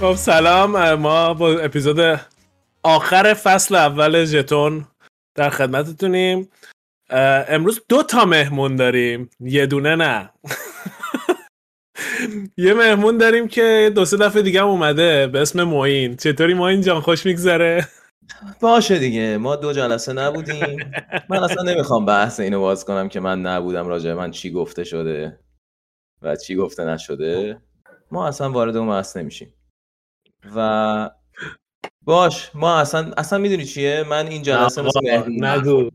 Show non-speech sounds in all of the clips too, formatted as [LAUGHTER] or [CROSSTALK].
خب سلام. ما با اپیزود آخر فصل اول ژتون در خدمتتونیم. امروز دو تا مهمون داریم. یه دونه نه. [LAUGHS] یه مهمون داریم که دو سه دفعه دیگه اومده. به اسم موین چطوری موین جان؟ خوش میگذره. باشه دیگه. ما دو جلسه نبودیم. من اصلا نمی‌خوام بحث اینو باز کنم که من نبودم راجع من چی گفته شده و چی گفته نشده. ما اصلا وارد اون بحث نمیشیم. و باش ما اصلا اصلا می‌دونی چیه؟ من این جلسه نگو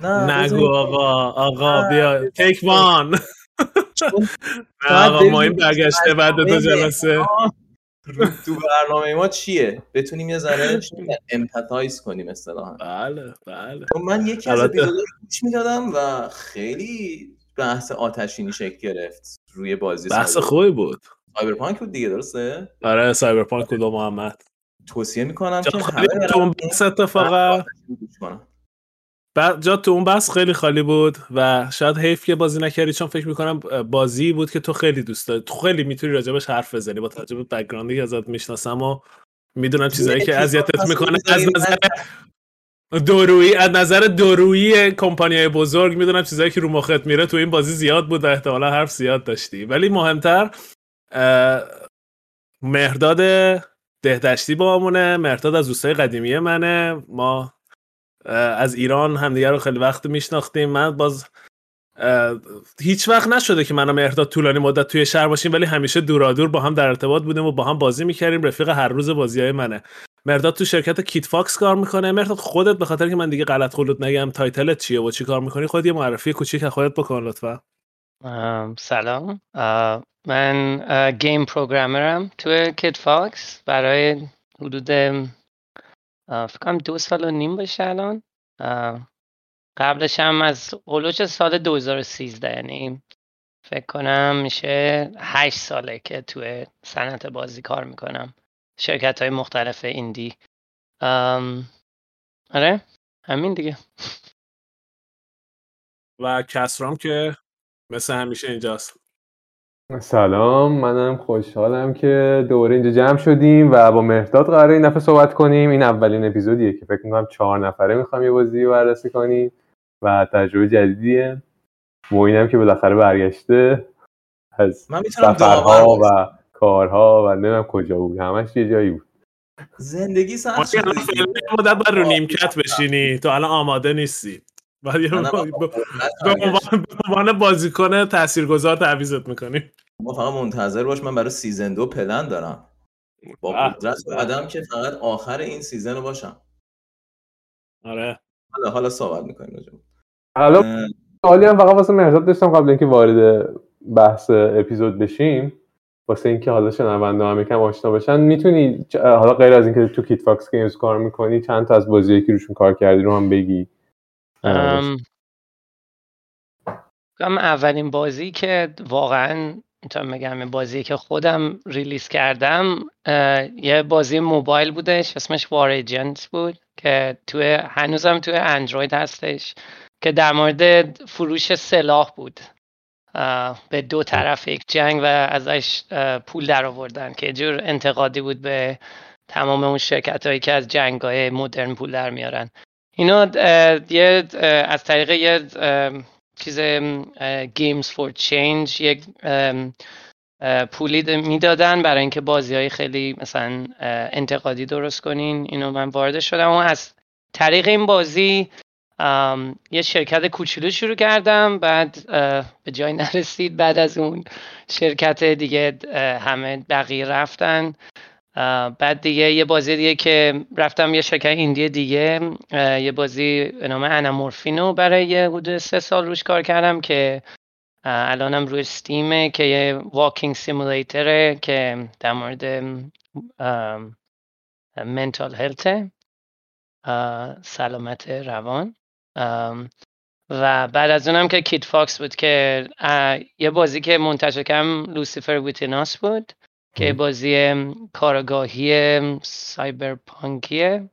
نگو. آقا آقا بیا. take one [LAUGHS] آقا ما این برگشته بعد دو جلسه. تو برنامه ما چیه؟ بتونیم یه ذره empathize کنیم اصطلاحا. بله بله. من یکی از اپیزودها گوش می‌دادم و خیلی بحث آتشینی شکل گرفت روی بازی بحث خوبی بود. سایبرپانک بود دیگه درسته؟ آره سایبرپانک بود محمد. توصیه می‌کنم که تو اون بحث اتفاقا بعد جا تو اون بحث خیلی خالی بود و شاید حیف که بازی نکردی چون فکر می‌کنم بازی بود که تو خیلی دوست داری تو خیلی می‌تونی راجبش حرف بزنی با توجه به بک‌گراندی که ازت می‌شناسم و می‌دونم چیزایی که اذیتت می‌کنه از نظر دورویی از نظر دورویی کمپانیای بزرگ می‌دونم چیزایی که رو مخت میره تو این بازی زیاد بود و احتمالا حرف زیاد داشتی. ولی مهمتر مهرداد دهدشتی با مونه مهرداد از دوستای قدیمی منه. ما از ایران همدیگه رو خیلی وقت میشناختیم. من باز هیچ وقت نشده که من و طولانی مدت توی شهر باشیم ولی همیشه دورادور با هم در ارتباط بودیم و با هم بازی می‌کردیم. رفیق هر روز بازی های منه. مهرزاد تو شرکت Kitfox کار می‌کنه. مهرزاد خودت به خاطر که من دیگه غلط غلوط نگم title ت چیه و چی کار می‌کنی خود یه معرفی کوچیک خودت بکن لطفا. سلام. من game programmer م تو Kitfox برای حدود فکر کنم دو سال و نیم باشه الان. قبلش هم از هلوچ سال 2013 یعنی فکر کنم میشه هشت ساله که توی صنعت بازی کار می‌کنم. شرکت های مختلف ایندی. آره همین دیگه. و کسرام که مثل همیشه اینجاست. سلام منم خوشحالم که دوره اینجا جمع شدیم و با مهداد قراره این دفعه صحبت کنیم. این اولین اپیزودیه که فکر می‌کنم چهار نفره می‌خوام یه بازی رو بررسی کنیم و تجربه جدیدیه. موینم که بالاخره برگشته از سفرها و کارها و نمی‌دونم کجا بود. همش یه جایی بود. زندگی سخت مدت باید رو نیمکت بشینی. تو الان آماده نیستی. بعد به عنوان بازیکن تاثیرگذار تعویضت می‌کنیم ما فقط منتظر باش من برای season دو پلن دارم. با قدرت آدم که فقط آخر این season رو باشم. آره. حالا حالا صحبت می‌کنیم راجع حالا سوالی هم فقط واسه مهرزاد داشتم قبل اینکه وارد بحث اپیزود بشیم. واسه اینکه حالا شنونده هم یکم آشنا بشن می‌تونی حالا غیر از اینکه تو Kitfox Games کار می‌کنی چند تا از بازیایی که روشون کار کردی رو هم بگی. کم اولین بازی که واقعا می‌تونم بگم بازی که خودم release کردم یه بازی موبایل بودش اسمش War Agent بود که توی هنوزم توی اندروید هستش که در مورد فروش سلاح بود. به دو طرف یک جنگ و ازش پول در آوردن که جور انتقادی بود به تمام اون شرکت هایی که از جنگ های مدرن پول در میارن. اینا یه از طریق یه چیز Games for Change یک پولی می‌دادن برای اینکه بازی های خیلی مثلا انتقادی درست کنین اینو من وارد شدم و از طریق این بازی یه شرکت کوچولو شروع کردم بعد به جای نرسید بعد از اون شرکت دیگه همه بقیه رفتن. بعد دیگه یه بازی دیگه که رفتم یه شرکت ایندی دیگه یه بازی به نام انامورفینو برای یه حدود سه سال روش کار کردم که الانم روی ستیمه که یه واکینگ سیمولیتره که در مورد mental health ه سلامت روان. و بعد از اونم که Kitfox بود که یه بازی که منتشر کردم Lucifer Within Us بود. که. بازی کارآگاهی cyberpunk یه.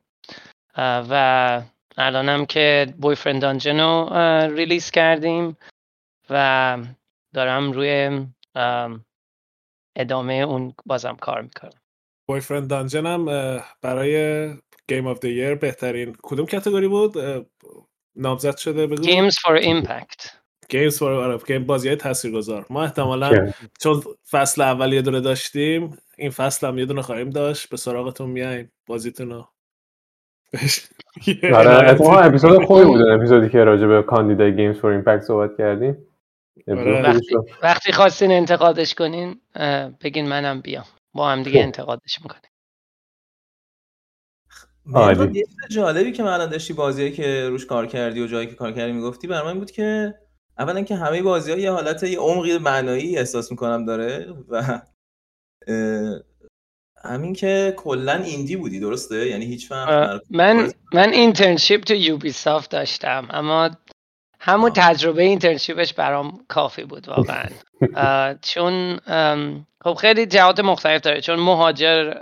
و الانم که Boyfriend Dungeon رو release کردیم و دارم روی ام، ادامه اون بازم کار می‌کنم. Boyfriend Dungeon هم برای game of the بهترین کدوم category بود؟ نامزد شده بگو Games for Impact. Games for آره game بازی های تاثیرگذار. ما احتمالا که- چون فصل اول یه دونه داشتیم این فصل هم یه دونه خواهیم داشت. به سراغتون میایم. بازیتون رو. آره. [LAUGHS] اتفاقا اپیزود خوبی بود. اپیزودی که راجع به کاندیدای Games for Impact صحبت کردیم. آره. وقتی, خواستین انتقادش کنین بگین منم بیام. با هم دیگه خب. انتقادش می‌کنیم. عالی. یه جالبی که من داشتی بازیایی که روش کار کردی و جایی که کار کردی می‌گفتی برای من این بود که اولا که همه بازی ها یه حالت یه عمقی معنایی احساس می‌کنم داره و همین که کلا ایندی بودی درسته؟ یعنی هیچ در- من من اینترنشیپ تو یوبی سافت داشتم اما همون آه. تجربه اینترنشیپش برام کافی بود واقعا. [LAUGHS] چون خب خیلی جهات مختلف داره چون مهاجر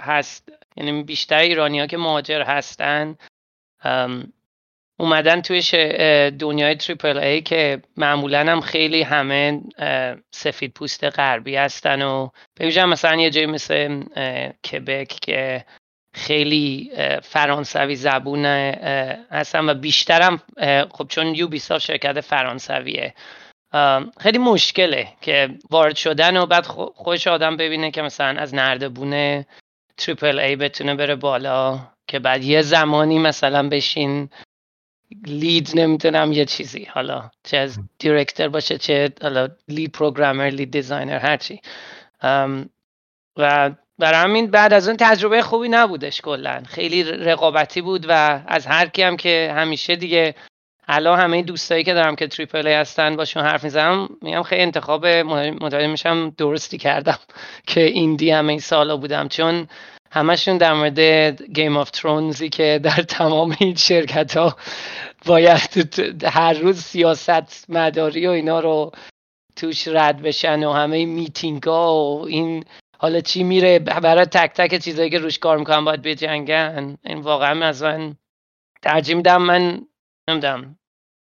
هست یعنی بیشتر ایرانی ها که مهاجر هستن اومدن توی دنیای تریپل ای که معمولا هم خیلی همه سفید پوست غربی هستن و ببینم مثلا یه جایی مثل کبک که خیلی فرانسوی زبون هستن و بیشترم خب چون Ubisoft شرکت فرانسویه. خیلی مشکله که وارد شدن و بعد خو- خودش آدم ببینه که مثلا از نردبون triple A بتونه بره بالا که بعد یه زمانی مثلا بشین lead نمی‌دونم یه چیزی. حالا چه از director باشه چه حالا lead programmer lead designer هرچی ام، و برای همین بعد از اون تجربه خوبی نبودش کلا. خیلی رقابتی بود و از هر کی هم که همیشه دیگه الان همه دوستایی که دارم که triple A هستن باشون حرف می‌زنم میگم خیلی انتخاب متوجه میشم درستی کردم [LAUGHS] که indie همه این سالا بودم. چون همشون در مورد Game of Thrones ی که در تمام این شرکت ها باید هر روز سیاست مداری و اینا رو توش رد بشن و همه میتینگ ها و این حالا چی میره برای تک تک چیزایی که روش کار می‌کنم باید بجنگن. این واقعا از من ترجیح میدم. من نمی‌دونم.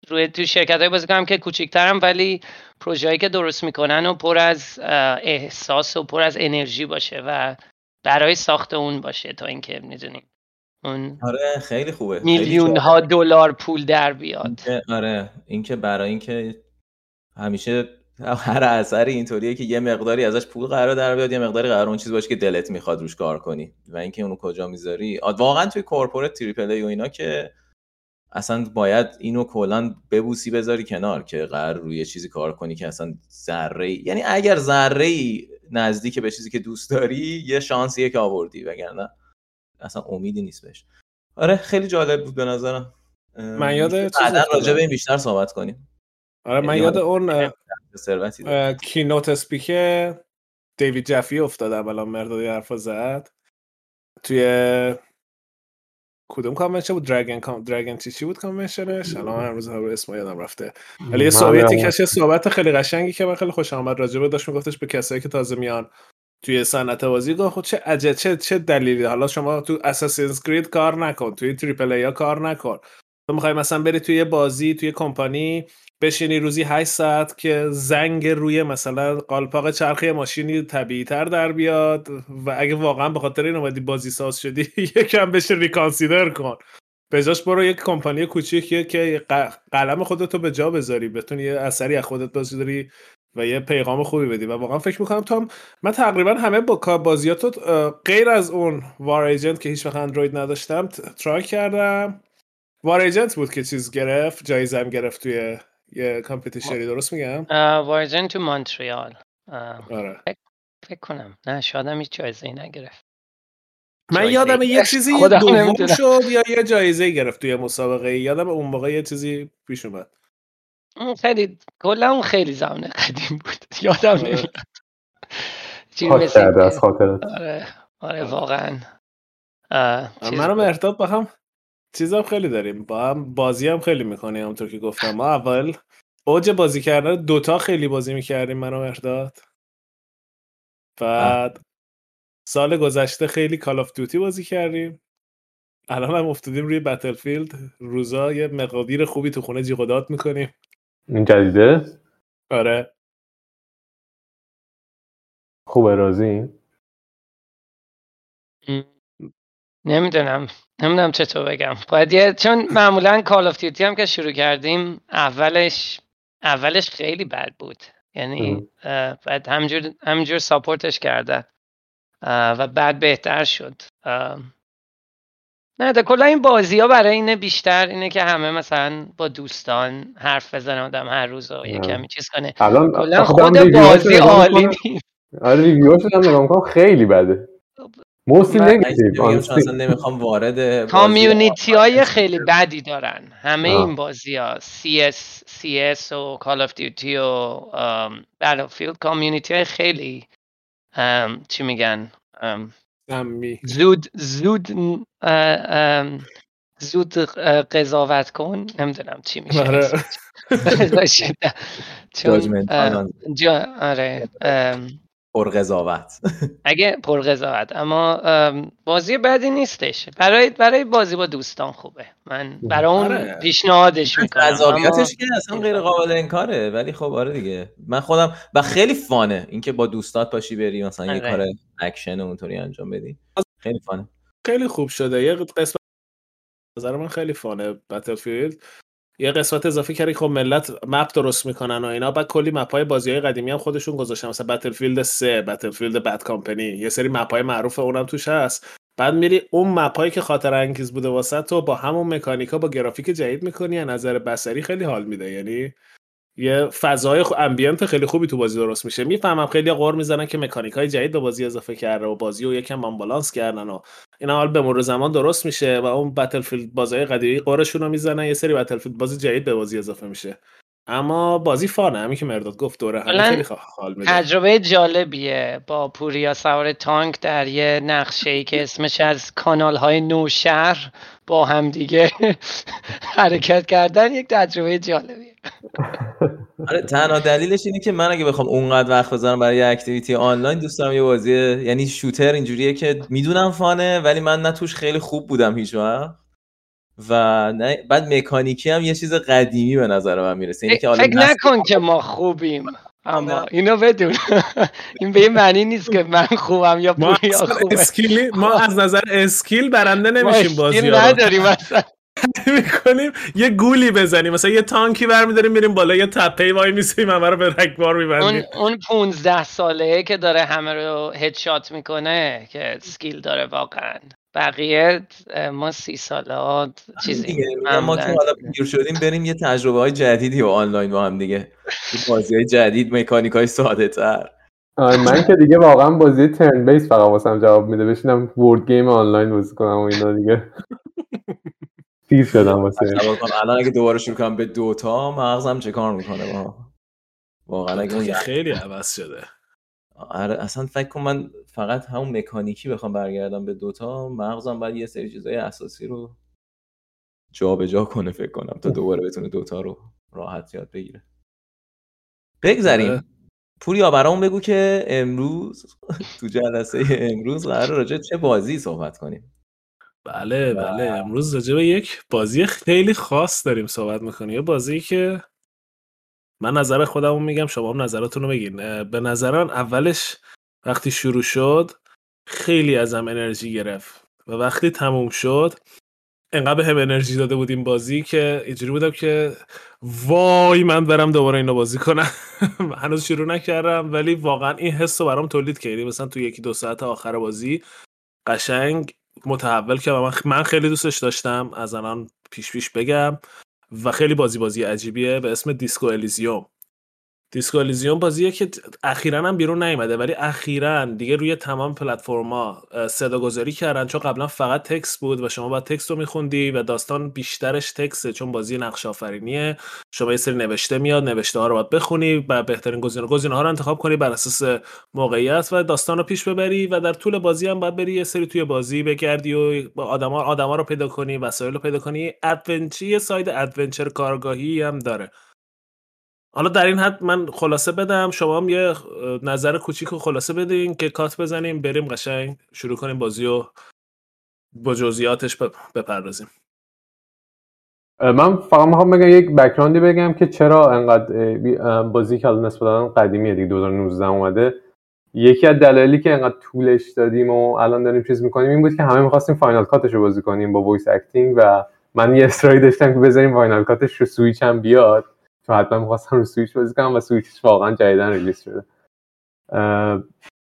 روی تو شرکت های بازی که کوچیکترم ولی پروژه‌ای که درست می‌کنن و پر از احساس و پر از انرژی باشه و برای ساخت اون باشه تا اینکه می‌دونیم. اون آره خیلی خوبه. میلیون. ها دلار پول در بیاد. آره اینکه برای اینکه همیشه هر اثری اینطوریه که یه مقداری ازش پول قرار در بیاد یه مقداری قرار اون چیز باشه که دلت می‌خواد روش کار کنی. و اینکه اونو کجا می‌ذاری؟ واقعا توی کورپورت تریپل ای و اینا که اصلا باید اینو کلا ببوسی بذاری کنار که قرار روی یه چیزی کار کنی که اصلا ذره یعنی اگر ذره نزدیک به چیزی که دوست داری یه شانسیه که آوردی وگرنه اصلا امیدی نیست بهش آره خیلی جالب بود به نظرم من یاد بعداً. راجع به این بیشتر صحبت کنیم آره من یعنی یاد اون. اه، keynote speech David Jaffe افتادم الان مردادی حرفا زد توی کدوم convention بود؟ Dragon Con Dragon چی چی بود convention ش؟ الان هر روز رو اسم یادم رفته. ولی یه صحبتی کش صحبت خیلی قشنگی که من خیلی خوش آمد. راجبه داشت میگفتش به کسایی که تازه میان توی صنعت بازی گفت خب چه عجب چه چه دلیلی؟ حالا شما تو اساسینز کرید کار نکن توی تریپل ای کار نکن. تو می‌خوای مثلا بری توی یه بازی توی کمپانی بشینی روزی 8 ساعت که زنگ روی مثلا قالپاق چرخی ماشینی طبیعی تر در بیاد و اگه واقعا به خاطر این اومدی بازی ساز شدی [LAUGHS] یکم بشه ریکانسیدر کن. به جاش برو یک کمپانی کوچیکی که قلم خودتو به جا بذاری بتونی یه اثری از خودت بذاری و یه پیغام خوبی بدی. و واقعا فکر می‌کنم تا من تقریبا همه با بازیاتو غیر از اون War Agent که هیچ وقت اندروید نداشتم try کردم. War Agent بود که چیز گرفت جایزم گرفت توی یه competition ی درست میگم؟ War Agent تو مونتریال. آره. فکر کنم. نه شادم هیچ جایزه ای نگرفت. من جایزه یادم یه. چیزی دوم. شد یا یه جایزه گرفت توی مسابقه یادم اون موقع یه چیزی پیش اومد. خیلی کلا اون خیلی زمان قدیم بود. یادم آره. نمیاد. چیزی اینکه- از خاطرات آره آره واقعا. اه، چیز من و بود. مهرداد با هم چیزام خیلی داریم. با هم بازی هم خیلی می‌کنیم همونطور که گفتم. ما اول اوج بازی کردن دوتا خیلی بازی می‌کردیم من و مهرداد. بعد سال گذشته خیلی کال آف دیوتی بازی کردیم. الان هم افتادیم روی بتلفیلد روزا یه مقادیر خوبی تو خونه جیغ و داد می‌کنیم. این جدیده؟ آره. خوبه راضی؟ نمی‌دونم. نمی‌دونم چطور بگم. باید یه چون معمولا کال آف دیوتی هم که شروع کردیم اولش اولش خیلی بد بود. یعنی بعد همجور همجور ساپورتش کردن اه، و بعد بهتر شد. نه کلا این بازی ها برای اینه بیشتر اینه که همه مثلا با دوستان حرف بزنه آدم هر روز و یه. کمی چیز کنه. الان خود بازی عالی. نیست. آره ریویوهاشو دارم نگاه می‌کنم. خیلی بده. میگم چون اصلا نمی‌خوام وارد کامیونیتی های خیلی بدی دارن. همه آه. این بازی ها CS, CS و Call of Duty و ام، Battlefield کامیونیتی های خیلی ام، چی میگن؟ ام، زود زود ام، زود قضاوت کن. نمی‌دونم چی میشه. آره. [LAUGHS] [LAUGHS] چون آره ام، پر قضاوت. [LAUGHS] اگه پر قضاوت. اما ام، بازی بدی نیستش. برای برای بازی با دوستان خوبه. من برای اون آره. پیشنهادش [LAUGHS] می‌کنم. اما جذابیتش که اصلا غیر قابل انکاره ولی خب آره دیگه. من خودم و خیلی فانه اینکه با دوستات باشی بری مثلا یه آره. کار اکشن اونطوری انجام بدی. خیلی fun ه. خیلی خوب شده. یه قسمت نظر من خیلی fun ه. Battlefield یه قسمت اضافه کردی خب ملت map درست می‌کنن و اینا. بعد کلی map های بازی های قدیمی هم خودشون گذاشتن. مثلا Battlefield 3 Battlefield Bad Company یه سری map های معروف اونم توش هست. بعد میری اون map هایی که خاطر انگیز بوده واسه تو با همون مکانیکا با گرافیک جدید می‌کنی. از نظر بصری خیلی حال میده. یعنی یه فضای خو... ambient خیلی خوبی تو بازی درست میشه. می‌فهمم خیلی قور می‌زنن که مکانیک های جدید به بازی اضافه کرده و بازی رو یکم unbalance کردن و اینا حال به مرور زمان درست میشه و اون بتلفیلد بازی قدیمی قورشون رو می‌زنن. یه سری بتلفیلد بازی جدید به بازی اضافه میشه. اما بازی فانه. همین که مرداد گفت دوره کلاً خیلی حال میده. تجربه جالبیه. با پوریا سوار تانک در یه نقشه ای که اسمش از کانال های نوشهر با همدیگه [LAUGHS] حرکت کردن یک تجربه جالبیه. آره تنها دلیلش اینه که من اگه بخوام اونقدر وقت بذارم برای یه اکتیویتی آنلاین دوست دارم یه بازی یعنی شوتر اینجوریه که می‌دونم فانه ولی من نه توش خیلی خوب بودم هیچ وقت و نه بعد مکانیکی هم یه چیز قدیمی به نظر من می‌رسه. اینه که حالا فکر نکن که ما خوبیم اما. اینو بدون. [LAUGHS] این به این معنی نیست که من خوبم یا ما پوریا اصلا خوبه. اسکیلی ما از نظر اسکیل برنده نمیشیم بازی نداریم اصلا. [LAUGHS] می‌کنیم یه گولی بزنیم. مثلا یه تانکی برمیداریم میریم بالا یه تپه وای میسیم همه رو به رگبار اون میبندیم. اون 15 ساله که داره همه رو headshot می‌کنه که skill داره واقعا. بقیه ما سی ساله ها چیزی دیگه ما که حالا پیر شدیم بریم یه تجربه های جدیدی و آنلاین با هم دیگه. بازی های جدید مکانیک های ساده تر آره من که دیگه واقعا بازی turn-based فقط واسم جواب میده. بشینم word game آنلاین بازی کنم و اینا دیگه. پیر شدم واسه. الان اگه دوباره شروع کنم به Dota مغزم چه کار می‌کنه؟ با واقعا خیلی عوض شده. آره اصلا فکر کن من فقط همون مکانیکی بخوام برگردم به دوتا مغزم باید یه سری چیزای اساسی رو جابجا کنه فکر کنم تا دوباره بتونه دوتا رو راحت یاد بگیره. بگذریم. آره. پوریا برامون بگو که امروز تو جلسه امروز قرار راجع به چه بازی صحبت کنیم. بله بله. امروز راجع به یک بازی خیلی خاص داریم صحبت می‌کنیم. یه بازی که من نظر خودمو میگم شما هم نظراتونو بگین. اه، به نظر من اولش وقتی شروع شد خیلی ازم انرژی گرفت و وقتی تموم شد انقدر به هم انرژی داده بود این بازی که اینجوری بودم که وای من برم دوباره اینو بازی کنم. [LAUGHS] هنوز شروع نکردم ولی واقعا این حس رو برام تولید کردی. مثلا تو یکی دو ساعت آخر بازی قشنگ متحول که من خیلی دوستش داشتم. از الان پیش پیش بگم. و خیلی بازی بازی عجیبیه به اسم Disco Elysium. Disco Elysium بازیه که اخیرا هم بیرون نیومده ولی اخیرا دیگه روی تمام پلتفرما صدا گذاری کردن چون قبلا فقط text بود و شما باید text رو میخوندی و داستان بیشترش text ه چون بازی نقش آفرینیه. شما یه سری نوشته میاد نوشته ها رو باید بخونی و بهترین گزینه گزینه ها رو انتخاب کنی بر اساس موقعیت و داستان رو پیش ببری و در طول بازی هم باید بری یه سری توی بازی بگردی و آدما آدما رو پیدا کنی وسایل رو پیدا کنی. adventure side adventure کارگاهی هم داره. حالا در این حد من خلاصه بدم. شما هم یه نظر کوچیک و خلاصه بدین که کات بزنیم بریم قشنگ شروع کنیم بازی و با جزئیاتش بپردازیم. من فقط می‌خوام بگم یک background ی بگم که چرا انقدر بازی که الان نسبتا قدیمیه دیگه 2019 اومده. یکی از دلایلی که انقدر طولش دادیم و الان داریم چیز می‌کنیم این بود که همه می‌خواستیم Final Cut ش رو بازی کنیم با voice acting و من یه اصراری داشتم که بذاریم Final Cut ش رو سویچ هم بیاد. چون حتما می‌خواستم رو سویچ بازی کنم و سویچ واقعا جدیدن release شده.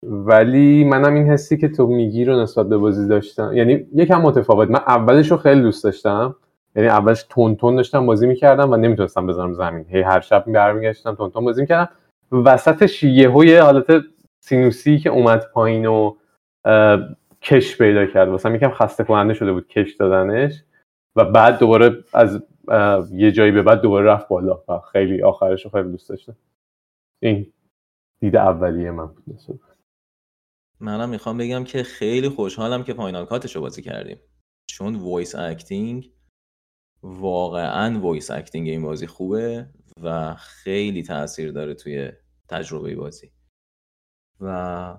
ولی منم این حسی که تو میگی رو نسبت به بازی داشتم. یعنی یکم متفاوت. من اولش رو خیلی دوست داشتم. یعنی اولش تند تند داشتم بازی می‌کردم و نمی‌تونستم بزنم زمین. هی هر شب برمیگشتم تند تند بازی می‌کردم. وسطش یه حالت سینوسی که اومد پایین و کش پیدا کرد. واسه یکم خسته کننده شده بود کش دادنش. و بعد دوباره از یه جایی به بعد دوباره رفت بالا و خیلی آخرش رو خیلی دوست داشتم. این دید اولیه من بود منم می‌خوام بگم که خیلی خوشحالم که Final Cut ش رو بازی کردیم. چون voice acting واقعا voice acting این بازی خوبه و خیلی تاثیر داره توی تجربه بازی. و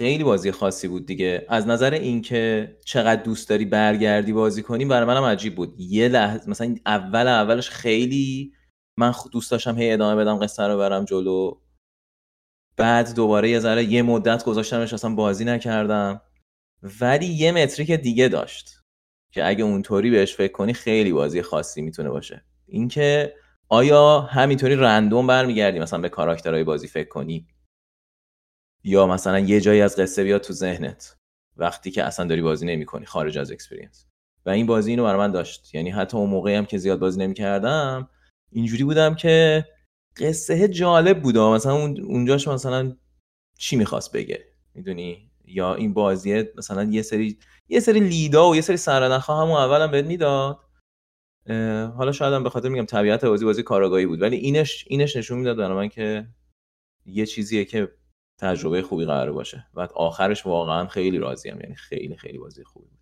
خیلی بازی خاصی بود دیگه. از نظر اینکه چقدر دوست داری برگردی بازی کنی برای منم عجیب بود. یه لحظه مثلا اول اولش خیلی من دوست داشتم هی ادامه بدم قصه رو برم جلو. بعد دوباره یه ذره یه مدت گذاشتمش اصلا بازی نکردم. ولی یه متریک دیگه داشت که اگه اونطوری بهش فکر کنی خیلی بازی خاصی می‌تونه باشه. اینکه آیا همینطوری رندوم برمیگردی مثلا به کاراکترهای بازی فکر کنی؟ یا مثلا یه جایی از قصه بیاد تو ذهنت وقتی که اصلا داری بازی نمی‌کنی خارج از اکسپریانس و این بازی اینو برای من داشت. یعنی حتی اون موقعی هم که زیاد بازی نمی‌کردم اینجوری بودم که قصه جالب بود. مثلا اونجاش مثلا چی می‌خواست بگه؟ می‌دونی؟ یا این بازیه مثلا یه سری یه سری لیدا و یه سری سرنخا همون اولم بهت می‌داد. حالا شاید هم به خاطر میگم طبیعت بازی بازی کاراگاهی بود. ولی اینش اینش نشون می‌داد برای من که یه چیزیه که تجربه خوبی قرار باشه. و آخرش واقعا خیلی راضیم یعنی خیلی خیلی بازی خوبی بود.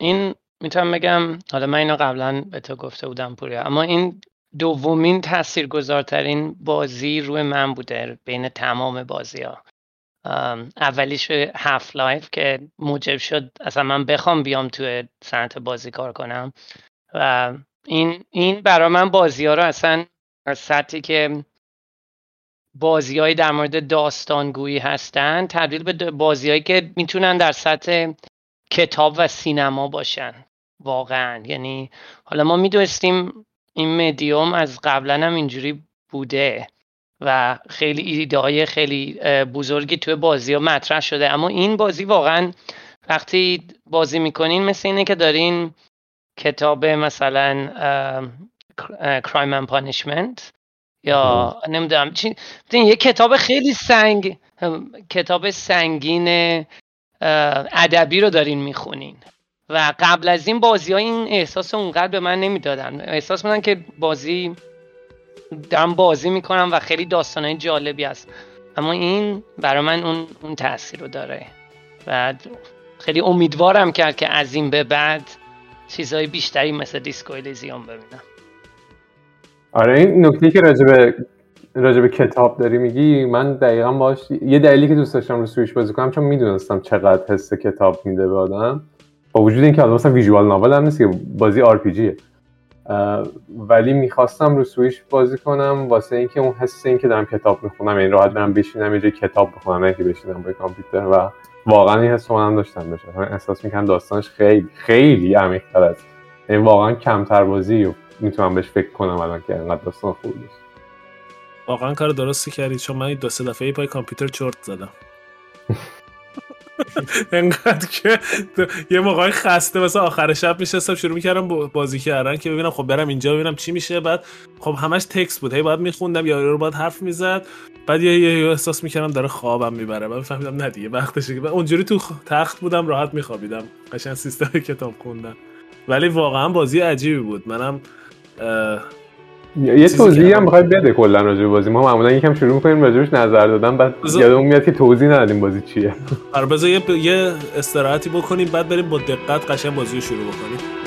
این می‌تونم بگم حالا من اینو قبلا به تو گفته بودم پوریا اما این دومین تاثیرگذارترین بازی روی من بوده بین تمام بازی ها اولیش Half-Life که موجب شد اصلا من بخوام بیام توی صنعت بازی کار کنم. و این این برای من بازی ها رو اصلا از سطحی که بازیهایی در مورد داستانگویی هستن تبدیل به بازیهایی که می‌تونن در سطح کتاب و سینما باشن. واقعا. یعنی حالا ما می‌دونستیم این مدیوم از قبلا هم اینجوری بوده و خیلی ایده های خیلی بزرگی توی بازی ها مطرح شده. اما این بازی واقعا وقتی بازی می‌کنین مثل اینه که دارین کتاب مثلا Crime and Punishment یا نمی‌دونم. چی یه کتاب خیلی سنگ کتاب سنگین ادبی رو دارین می‌خونین. و قبل از این بازی ها این احساس اونقدر به من نمی‌دادن. احساس میدن که بازی دارم بازی می‌کنم و خیلی داستانهای جالبی است اما این برای من اون, اون تاثیر رو داره. و خیلی امیدوارم کرد که از این به بعد چیزهای بیشتری مثل دیسکو الیزیوم ببینم. آره این نکته که راجب راجب کتاب داری میگی من دقیقا باش یه دلیلی که دوست داشتم رو سویش بازی کنم چون می‌دونستم چقدر حس کتاب میده به آدم با وجود اینکه الان مثلا ویژوال ناول هم نیست که بازی آر پی ولی می‌خواستم رو سویش بازی کنم واسه اینکه اون حس اینکه دارم کتاب می‌خونم یعنی راحت برم بشینم یه کتاب بخونم نه که بشینم با کامپیوتر. و واقعا این حس من داشتم بشه احساس می‌کنم داستانش خیلی خیلی عمیق‌تر از یعنی واقعا کمتر بازی و می‌تونم بهش فکر کنم الان که انقدر داستان خوبی واقعا کار درستی کردی چون من دو سه دفعه پای کامپیوتر چرت زدم. [LAUGHS] انقدر که یه موقعی خسته مثلا آخر شب میشستم شروع می‌کردم بازی کردن که ببینم خب برم اینجا ببینم چی میشه. بعد خب همش تکست بود هی باید میخوندم یا رو باید حرف می‌زد. بعد یه, یه احساس می‌کردم داره خوابم می‌بره. بعد فهمیدم نه دیگه وقتشه که اونجوری تو تخت بودم راحت میخوابیدم. قشنگ سیستم کتاب خوندم ولی واقعا بازی عجیبی بود. منم یه توضیحی هم می‌خوای بده کلا راجع بازی. ما معمولا یکم شروع می‌کنیم راجبش نظر دادن بعد یادمون میاد که توضیح ندادیم بازی چیه. آره بذار یه, یه استراحتی بکنیم بعد بریم با دقت قشنگ بازی رو شروع بکنیم.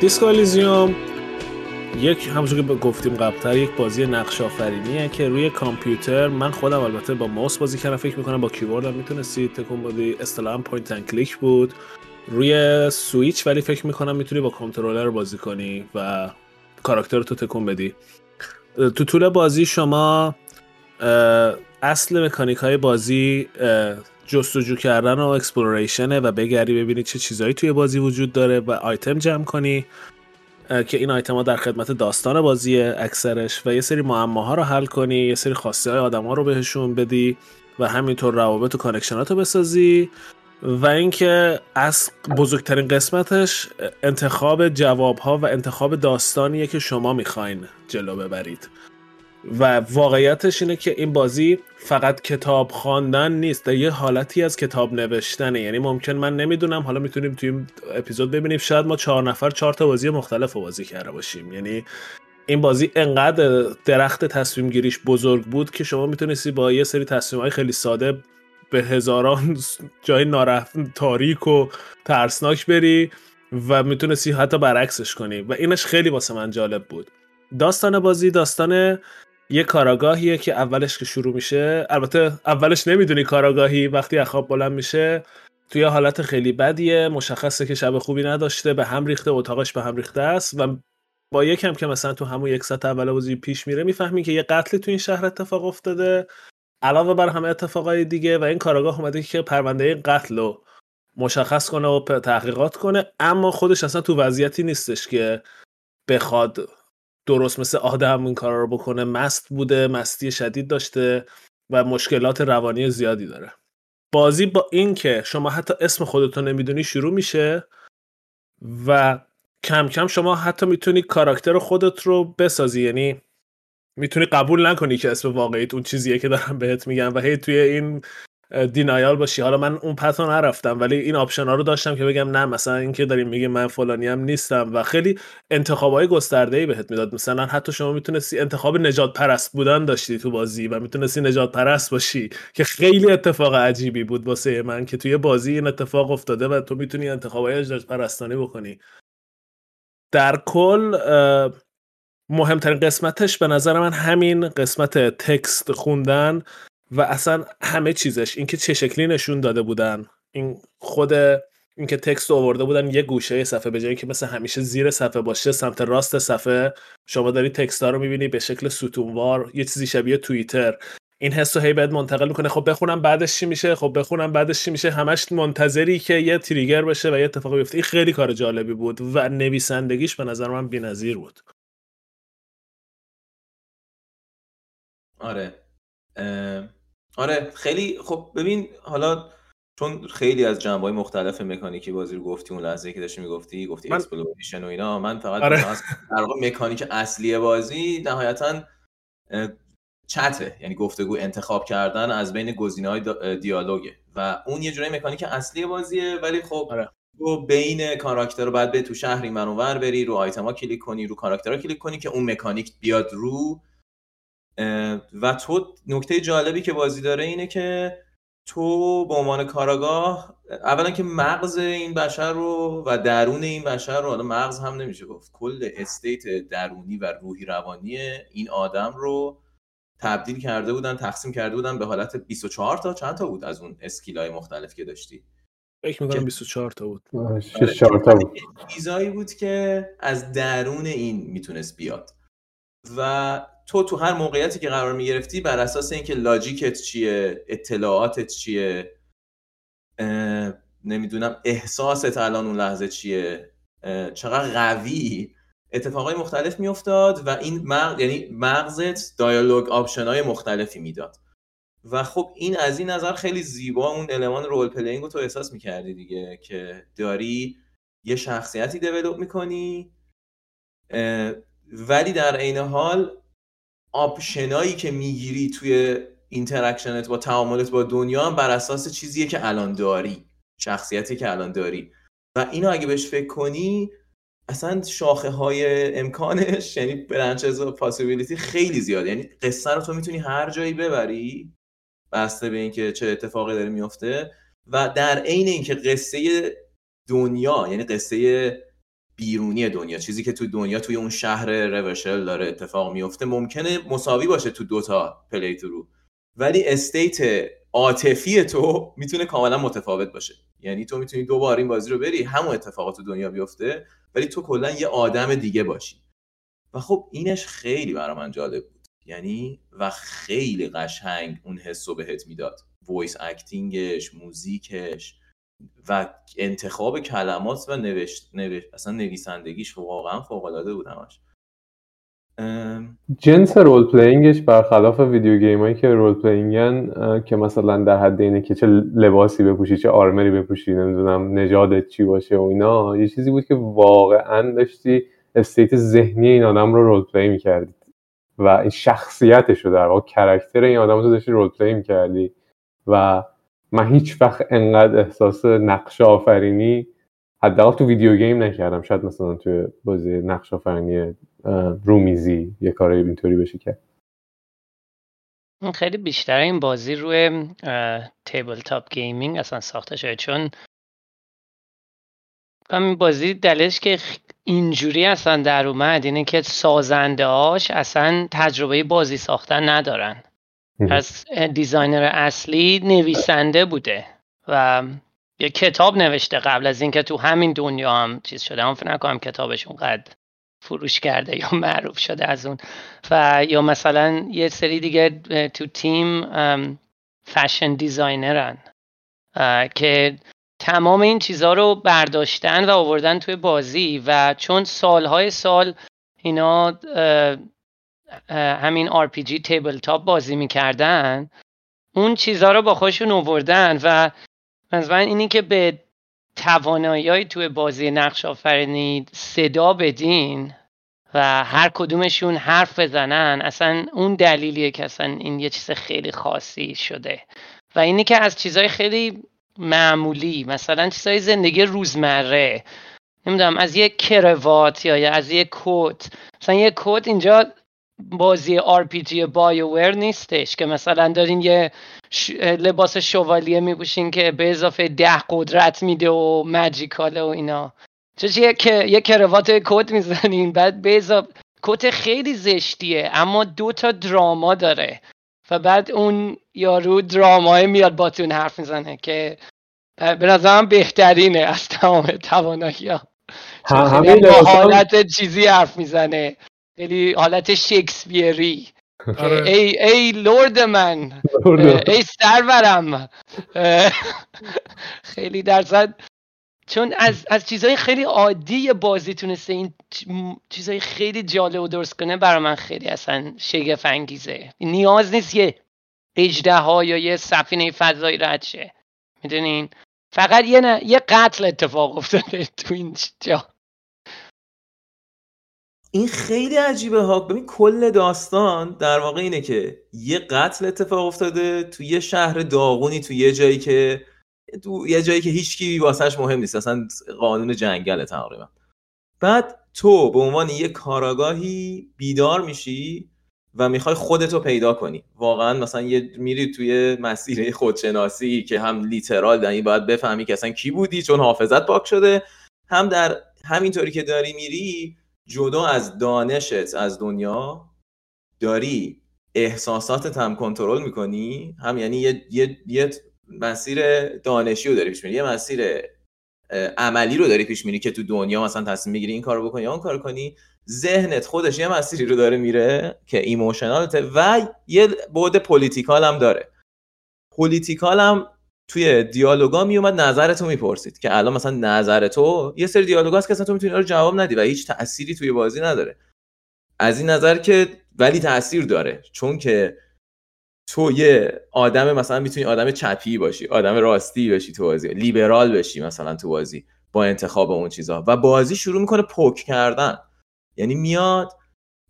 Disco Elysium. یک همونجور که گفتیم قبلتر یک بازی نقش آفرینیه که روی کامپیوتر من خودم البته با ماوس بازی کردم فکر می‌کنم با کیبورد هم می‌تونستی تکون بدی. اصطلاحا point and click بود. روی سویچ ولی فکر می‌کنم می‌تونی با کنترلر بازی کنی و کاراکتر تو تکون بدی. تو طول بازی شما اصل مکانیک های بازی جستجو کردن و exploration ه و بگردی ببینی چه چیزهایی توی بازی وجود داره و آیتم جمع کنی که این آیتم ها در خدمت داستان بازیه اکثرش و یه سری معماها رو حل کنی یه سری خواسته های آدم ها رو بهشون بدی و همینطور روابط و connection ات رو بسازی و اینکه از بزرگترین قسمتش انتخاب جواب ها و انتخاب داستانیه که شما می‌خواین جلو ببرید. و واقعیتش اینه که این بازی فقط کتاب خواندن نیست یه حالتی از کتاب نوشتنه. یعنی ممکن من نمی‌دونم حالا می‌تونیم توی این اپیزود ببینیم شاید ما چهار نفر چهار تا بازی مختلف بازی کرده باشیم. یعنی این بازی انقدر درخت تصمیم گیریش بزرگ بود که شما می‌تونستی با یه سری تصمیم های خیلی ساده به هزاران جای نارفت تاریک و ترسناک بری و می‌تونستی حتی برعکسش کنی. و اینش خیلی واسه من جالب بود. داستان بازی داستان یه کاراگاهیه که اولش که شروع میشه. البته اولش نمی‌دونی کاراگاهی وقتی اخواب بلند میشه توی حالت خیلی بدیه مشخصه که شب خوبی نداشته به هم ریخته اتاقش به هم ریخته است و با یکم که مثلا تو همون یک ساعت اول بازی پیش میره می‌فهمی که یه قتلی تو این شهر اتفاق افتاده. علاوه بر همه اتفاقای دیگه و این کاراگاه اومده که پرونده این قتل رو مشخص کنه و تحقیقات کنه اما خودش اصلا تو وضعیتی نیستش که بخواد درست مثل آدم این کار رو بکنه مست بوده مستی شدید داشته و مشکلات روانی زیادی داره. بازی با این که شما حتی اسم خودتو نمی‌دونی شروع میشه و کم کم شما حتی می‌تونی کاراکتر خودت رو بسازی یعنی می‌تونی قبول نکنی که اسم واقعیت اون چیزیه که دارم بهت میگم و هی توی این denial باشی. حالا من اون path و نرفتم ولی این option ها رو داشتم که بگم نه مثلا اینکه داریم میگه من فلانی هم نیستم و خیلی انتخاب های گسترده ای بهت می‌داد. مثلا حتی شما می‌تونستی انتخاب نژاد پرست بودن داشتی تو بازی و می‌تونستی نژاد پرست باشی که خیلی اتفاق عجیبی بود واسه من که توی بازی این اتفاق افتاده و تو می‌تونی انتخاب های نژاد پرستانه ای بکنی. در کل مهمترین قسمتش به نظر من همین قسمت تکست خوندن. و اصلا همه چیزش اینکه چه شکلی نشون داده بودن این خود اینکه تکست آورده بودن یه گوشه صفحه به جایی که مثل همیشه زیر صفحه باشه سمت راست صفحه شما داری تکست ها رو می‌بینی به شکل ستونوار یه چیزی شبیه توییتر. این حس رو هی باید منتقل می‌کنه. خب بخونم بعدش چی میشه؟ خب بخونم بعدش چی میشه؟ همش منتظری که یه تریگر بشه و یه اتفاقی بیفته. این خیلی کار جالبی بود و نویسندگیش به نظر من بی‌نظیر بود. آره. آره خیلی خب ببین حالا چون خیلی از جنبه مختلف مکانیکی بازی رو گفتی اون لحظه که داشتی می‌گفتی گفتی من- exploration و اینا من فقط آره. از در مکانیک اصلی بازی نهایتا چته یعنی گفتگو انتخاب کردن از بین گزینه های دیالوگه و اون یه جورایی مکانیک اصلی بازیه ولی خب آره. تو بین کاراکتر رو بعد به تو شهری منور بری رو آیتما کلیک کنی رو کاراکترها کلیک کنی که اون مکانیک بیاد رو و تو نکته جالبی که بازی داره اینه که تو به عنوان کاراگاه اولا که مغز این بشر رو و درون این بشر رو حالا مغز هم نمیشه گفت کل استیت درونی و روحی روانی این آدم رو تبدیل کرده بودن تقسیم کرده بودن به حالت 24 تا چند تا بود از اون اسکیل های مختلف که داشتی؟ فکر می‌کنم 24 تا بود. آه، شش چهار تا بود. چیزایی بود که از درون این می‌تونست بیاد. و تو تو هر موقعیتی که قرار می‌گرفتی بر اساس اینکه logic ت چیه اطلاعاتت چیه نمی‌دونم احساست الان اون لحظه چیه چقدر قوی اتفاقای مختلف میافتاد و این مغز یعنی مغزت دیالوگ option های مختلفی می‌داد. و خب این از این نظر خیلی زیبا اون المان role playing رو تو احساس می‌کردی دیگه که داری یه شخصیتی develop می‌کنی ولی در عین حال option ایی که می‌گیری توی interaction ت یا تعاملت با دنیا هم بر اساس چیزیه که الان داری شخصیتی که الان داری. و اینو اگه بهش فکر کنی اصلا شاخه های امکانش یعنی branches و possibility خیلی زیاده. یعنی قصه رو تو می‌تونی هر جایی ببری بسته به اینکه چه اتفاقی داره میفته و در عین اینکه قصه دنیا یعنی قصه بیرونی دنیا چیزی که تو دنیا توی اون شهر Revachol داره اتفاق میفته ممکنه مساوی باشه تو دوتا playthrough. ولی state عاطفی تو می‌تونه کاملا متفاوت باشه. یعنی تو می‌تونی دو بار این بازی رو بری همون اتفاقات تو دنیا بیفته ولی تو کلا یه آدم دیگه باشی. و خب اینش خیلی برای من جالب بود. یعنی و خیلی قشنگ اون حس رو بهت می‌داد. voice acting ش موزیکش. و انتخاب کلمات و نوشت, نوشت اصلا نویسندگیش واقعا فوق العاده بود همش. جنس role playing ش برخلاف video game هایی که role playing ن که مثلا در حد اینه که چه لباسی بپوشی چه armor ی بپوشی نمی‌دونم نژادت چی باشه و اینا یه چیزی بود که واقعا داشتی state ذهنی این آدم رو role play می‌کردی. و این شخصیتش رو در واقع character این آدم رو داشتی role play می‌کردی. و من هیچ وقت انقدر احساس نقش آفرینی حداقل تو video game نکردم. شاید مثلا توی بازی نقش آفرینی رومیزی یه کاری اینطوری بشه کرد خیلی بیشتر این بازی روی tabletop gaming اصلا ساخته شده. چون این بازی دلیلش که اینجوری اصلا در اومد اینه که سازنده هاش اصلا تجربه بازی ساختن ندارن. پس designer اصلی نویسنده بوده و یه کتاب نوشته قبل از اینکه تو همین دنیا هم چیز شده. هم فکر نکنم کتابش اونقدر فروش کرده یا معروف شده از اون. و یا مثلا یه سری دیگه تو تیم fashion designer ن که تمام این چیزها رو برداشتن و آوردن توی بازی. و چون سالهای سال اینا همین RPG تیبل تاپ بازی می‌کردن اون چیزها رو با خودشون آوردن و مثلا اینی که به توانایی توی بازی نقش آفرینی صدا بدین و هر کدومشون حرف بزنن. اصلا اون دلیلیه که اصلا این یه چیز خیلی خاصی شده. و اینی که از چیزهای خیلی معمولی مثلا چیزهای زندگی روزمره نمی‌دونم از یه کروات یا از یه کت. مثلا یه کت اینجا بازی RPG بایوور نیستش که مثلا دارین یه ش... لباس شوالیه میپوشین که به اضافه ده قدرت میده و مجیکاله و اینا. یه, که... یه کروات کت می‌زنین بعد به اضافه کت خیلی زشتیه اما دو تا دراما داره. و بعد اون یارو درامای میاد باتون حرف می‌زنه که به نظرم بهترینه از تمام توانایی ها همین حالت چیزی حرف می‌زنه. خیلی حالت شکسپیری. آره. ای ای لرد من. ای سرورم. خیلی درصد. چون از از چیزهای خیلی عادی بازی تونسته این چیزهای خیلی جالب و درست کنه برای من خیلی اصلا شگفت انگیزه نیاز نیست یه اجده ها یا یه سفینه فضایی رد شه. می‌دونین؟ فقط یه, نه، یه قتل اتفاق افتاده تو این جا. این خیلی عجیبه ها. ببین کل داستان در واقع اینه که یه قتل اتفاق افتاده تو یه شهر داغونی تو یه جایی که تو یه جایی که هیچکی واسهش مهم نیست. اصلا قانون جنگل تقریبا. بعد تو به عنوان یه کاراگاهی بیدار میشی و می‌خوای خودتو پیدا کنی. واقعا مثلا یه میری توی مسیر خودشناسی که هم لیترال دنی باید بفهمی که اصلا کی بودی چون حافظت پاک شده. هم در همینطوری که داری میری جدا از دانشت از دنیا داری احساساتت هم کنترل می‌کنی؟ هم یعنی یه, یه،, یه مسیر دانشی رو داری پیش میری یه مسیر عملی رو داری پیش میری که تو دنیا مثلا تصمیم می‌گیری این کارو بکنی یا اون کار کنی. ذهنت خودش یه مسیری رو داره میره که emotional ته و یه بعد political هم داره. political هم توی دیالوگا میومد نظرتو می‌پرسید که الان مثلا نظر تو یه سری دیالوگا هست که اصلا تو می‌تونی رو جواب ندی و هیچ تأثیری توی بازی نداره. از این نظر که ولی تاثیر داره. چون که تو یه آدم مثلا می‌تونی آدم چپی باشی آدم راستی باشی تو بازی لیبرال بشی مثلا تو بازی با انتخاب اون چیزها و بازی شروع می‌کنه پوک کردن. یعنی میاد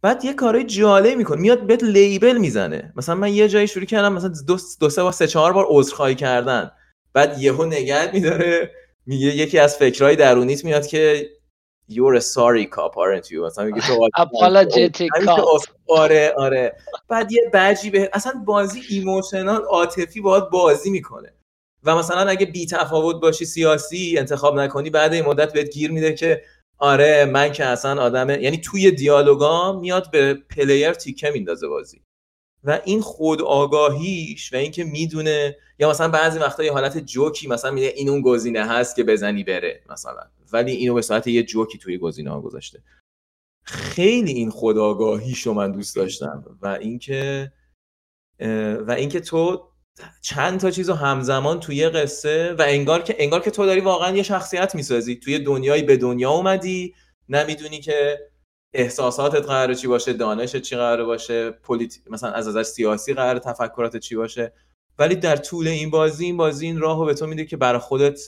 بعد یه کارای جالب می‌کنه. میاد بهت لیبل می‌زنه. مثلا من یه جایی شروع کردم مثلا دو, دو سه بار سه چهار بار عذرخواهی کردن. بعد یهو نگرد میداره. میگه یکی از فکرهای درونیت میاد که you're a sorry cop aren't you? مثلا میگه تو [LAUGHS] apologetic cop. آره آره. بعد یه بجی به اصلا بازی ایموشنال عاطفی باهات بازی می‌کنه. و مثلا اگه بی تفاوت باشی سیاسی انتخاب نکنی بعد این مدت بهت گیر میده که آره من که اصلا آدم یعنی توی دیالوگا میاد به پلیر تیکه میندازه بازی. و این خود آگاهیش و اینکه می‌دونه یا مثلا بعضی وقتا یه حالت جوکی مثلا میگه این اون گزینه هست که بزنی بره مثلا ولی اینو به صورت یه جوکی توی گزینه ها گذاشته. خیلی این خودآگاهیشو من دوست داشتم. و اینکه و اینکه تو چند تا چیز همزمان توی قصه و انگار که انگار که تو داری واقعا یه شخصیت می‌سازی. توی دنیایی به دنیا اومدی نمی‌دونی که احساساتت قراره چی باشه دانشت چی قراره باشه پولیت... مثلا از نظر سیاسی قراره تفکرات چی باشه. ولی در طول این بازی این بازی این راهو به تو میده که برای خودت